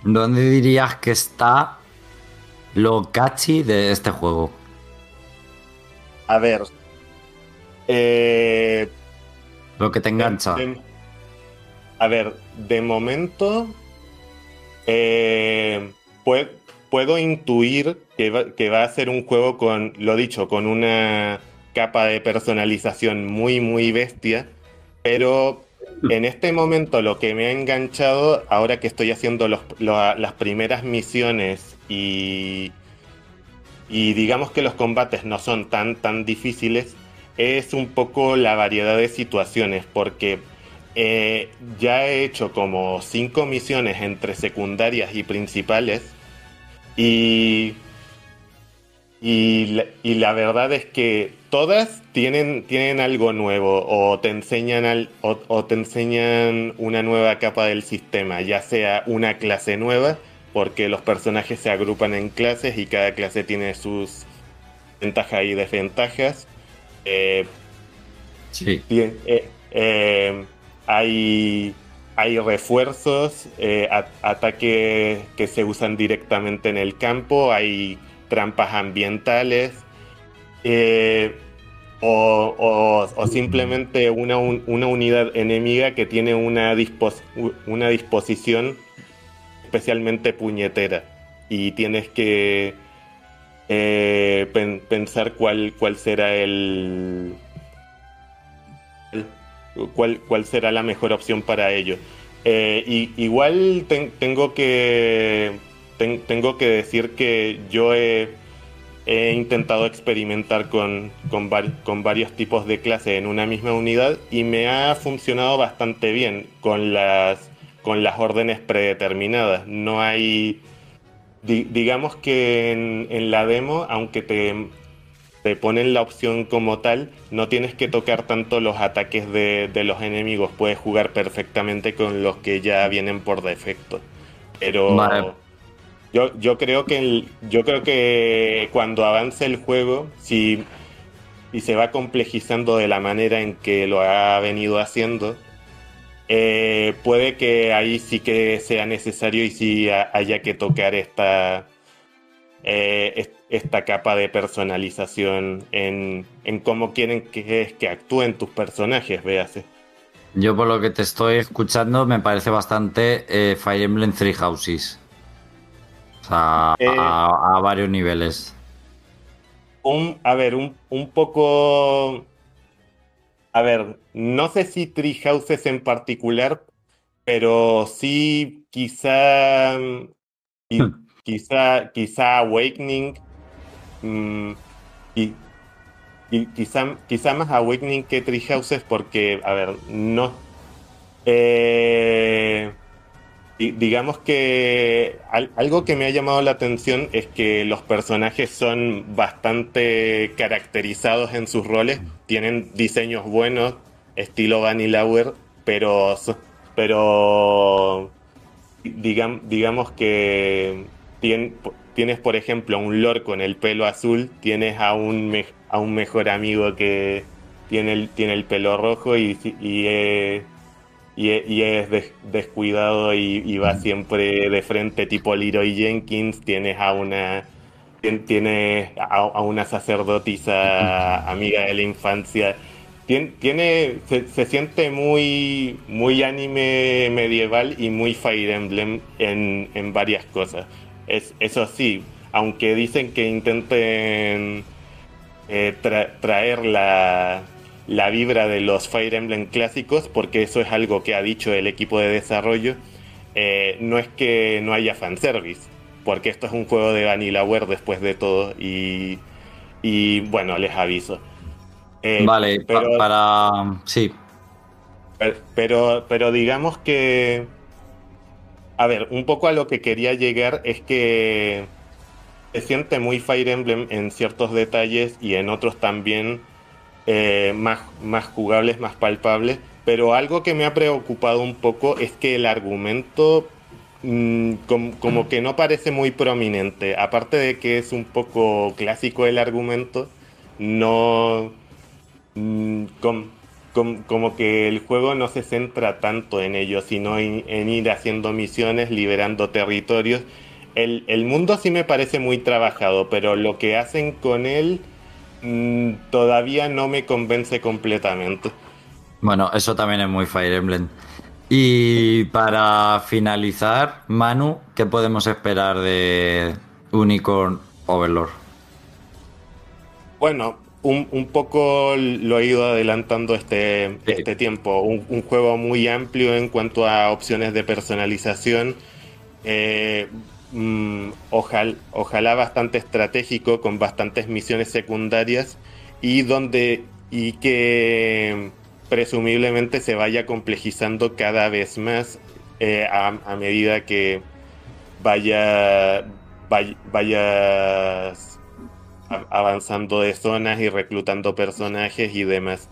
¿Dónde dirías que está lo catchy de este juego? A ver. Eh, lo que te engancha. a ver, de momento. Eh, puedo, intuir que va, que va a ser un juego con, lo dicho, con una capa de personalización muy, muy bestia. Pero en este momento lo que me ha enganchado, ahora que estoy haciendo las primeras misiones y, y digamos que los combates no son tan, tan difíciles, es un poco la variedad de situaciones, porque eh, ya he hecho como cinco misiones entre secundarias y principales y, y, la, verdad es que todas tienen, tienen algo nuevo o te, enseñan o te enseñan una nueva capa del sistema, ya sea una clase nueva porque los personajes se agrupan en clases y cada clase tiene sus ventajas y desventajas. Eh, sí. Eh, eh, hay, hay refuerzos, ataques que se usan directamente en el campo, hay trampas ambientales. O, simplemente una, una, unidad enemiga que tiene una, una disposición especialmente puñetera y tienes que eh, pensar cuál, cuál será el, cuál, cuál será la mejor opción para ello. Eh, y, igual tengo que tengo que decir que yo he intentado experimentar con, con, con, varios tipos de clase en una misma unidad y me ha funcionado bastante bien con las, con las órdenes predeterminadas. No hay, digamos que en, en, la demo, aunque te, te ponen la opción como tal, no tienes que tocar tanto los ataques de, de los enemigos, puedes jugar perfectamente con los que ya vienen por defecto. Pero... Yo, yo creo que yo creo que cuando avance el juego, si y se va complejizando de la manera en que lo ha venido haciendo, eh, puede que ahí sí que sea necesario y sí haya que tocar esta, eh, esta capa de personalización en, en cómo quieren que, que actúen tus personajes, véase. Yo por lo que te estoy escuchando me parece bastante eh, Fire Emblem Three Houses. Eh, a, varios niveles. Un, a ver, un, un, poco. A ver, no sé si Tree Houses en particular, pero sí quizá. Hmm. quizá, quizá Awakening. Mm, y, quizá, quizá más Awakening que Tree Houses, porque, a ver, no. Eh digamos que algo que me ha llamado la atención es que los personajes son bastante caracterizados en sus roles, tienen diseños buenos, estilo Vanillaware, pero, pero digamos que tienes, por ejemplo, un lord con el pelo azul, tienes a un, a un mejor amigo que tiene el, tiene el pelo rojo y, y eh, y, es descuidado y, va siempre de frente tipo Leroy Jenkins, tienes a una tienes a, una sacerdotisa [LAUGHS] amiga de la infancia. Tiene, se, siente muy, muy anime medieval y muy Fire Emblem en, en varias cosas. Es, eso sí, aunque dicen que intenten eh, traer la, la vibra de los Fire Emblem clásicos, porque eso es algo que ha dicho el equipo de desarrollo. Eh, no es que no haya fanservice, porque esto es un juego de Vanillaware después de todo, y, y bueno, les aviso. Eh, vale, pero, para. Sí. Pero, pero, digamos que. A ver, un poco a lo que quería llegar es que se siente muy Fire Emblem en ciertos detalles y en otros también eh, más, más jugables, más palpables. Pero algo que me ha preocupado un poco es que el argumento mm, como, que no parece muy prominente. Aparte de que es un poco clásico el argumento, no... Mm, como que el juego no se centra tanto en ello, sino en, ir haciendo misiones, liberando territorios. El, el mundo sí me parece muy trabajado, pero lo que hacen con él Mm, todavía no me convence completamente. Bueno, eso también es muy Fire Emblem. Y para finalizar, Manu, ¿qué podemos esperar de Unicorn Overlord? Bueno, un, poco lo he ido adelantando este, este tiempo. Un, juego muy amplio en cuanto a opciones de personalización. Eh, Mm, ojalá, bastante estratégico, con bastantes misiones secundarias y donde y que presumiblemente se vaya complejizando cada vez más eh, a, medida que vaya, avanzando de zonas y reclutando personajes y demás.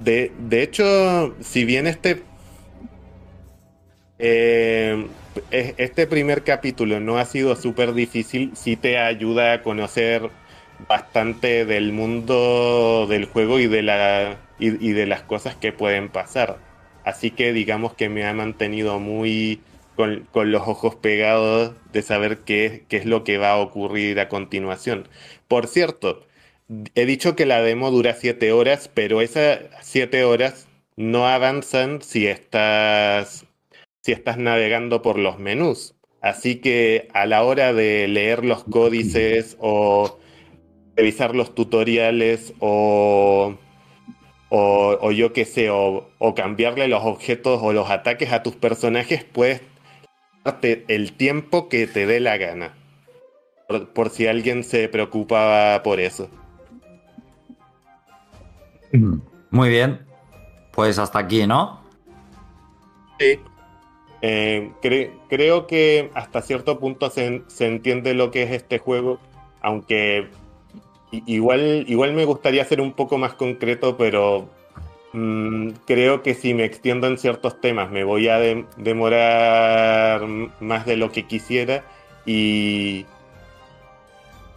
De, de hecho, si bien este eh, este primer capítulo no ha sido súper difícil, sí te ayuda a conocer bastante del mundo del juego y de, la, y, de las cosas que pueden pasar. Así que digamos que me ha mantenido muy con, los ojos pegados de saber qué, qué es lo que va a ocurrir a continuación. Por cierto, he dicho que la demo dura 7 horas, pero esas 7 horas no avanzan si estás si estás navegando por los menús. Así que a la hora de leer los códices o revisar los tutoriales o, o, yo qué sé, o, cambiarle los objetos o los ataques a tus personajes, puedes darte el tiempo que te dé la gana. por, si alguien se preocupaba por eso. Muy bien. Pues hasta aquí, ¿no? Sí. Eh, creo que hasta cierto punto se, entiende lo que es este juego, aunque igual, igual me gustaría ser un poco más concreto, pero mm, creo que si me extiendo en ciertos temas me voy a demorar más de lo que quisiera y,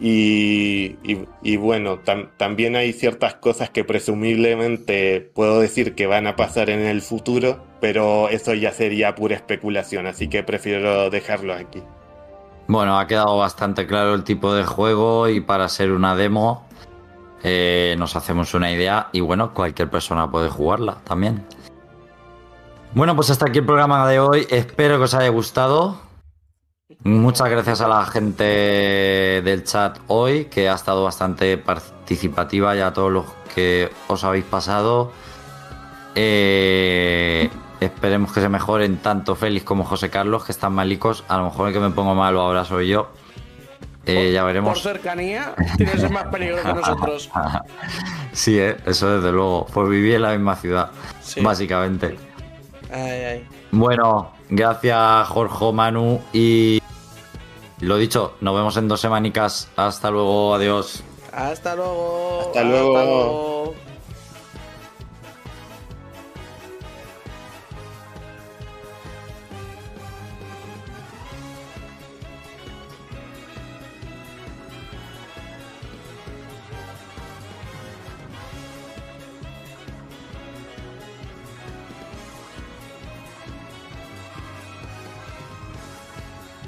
y, bueno, también hay ciertas cosas que presumiblemente puedo decir que van a pasar en el futuro, pero eso ya sería pura especulación, así que prefiero dejarlo aquí. Bueno, ha quedado bastante claro el tipo de juego y para ser una demo eh, nos hacemos una idea y bueno, cualquier persona puede jugarla también. Bueno, pues hasta aquí el programa de hoy. Espero que os haya gustado. Muchas gracias a la gente del chat hoy, que ha estado bastante participativa y a todos los que os habéis pasado. Eh, esperemos que se mejoren tanto Félix como José Carlos, que están malicos. A lo mejor el que me pongo malo ahora soy yo. Eh, ya veremos. Por cercanía, tienes más peligro que nosotros. [LAUGHS] sí, eh, eso desde luego. Por vivir en la misma ciudad, básicamente. Bueno, gracias Jorge, Manu y lo dicho, nos vemos en dos semanicas. Hasta luego, adiós. Hasta luego. Hasta luego.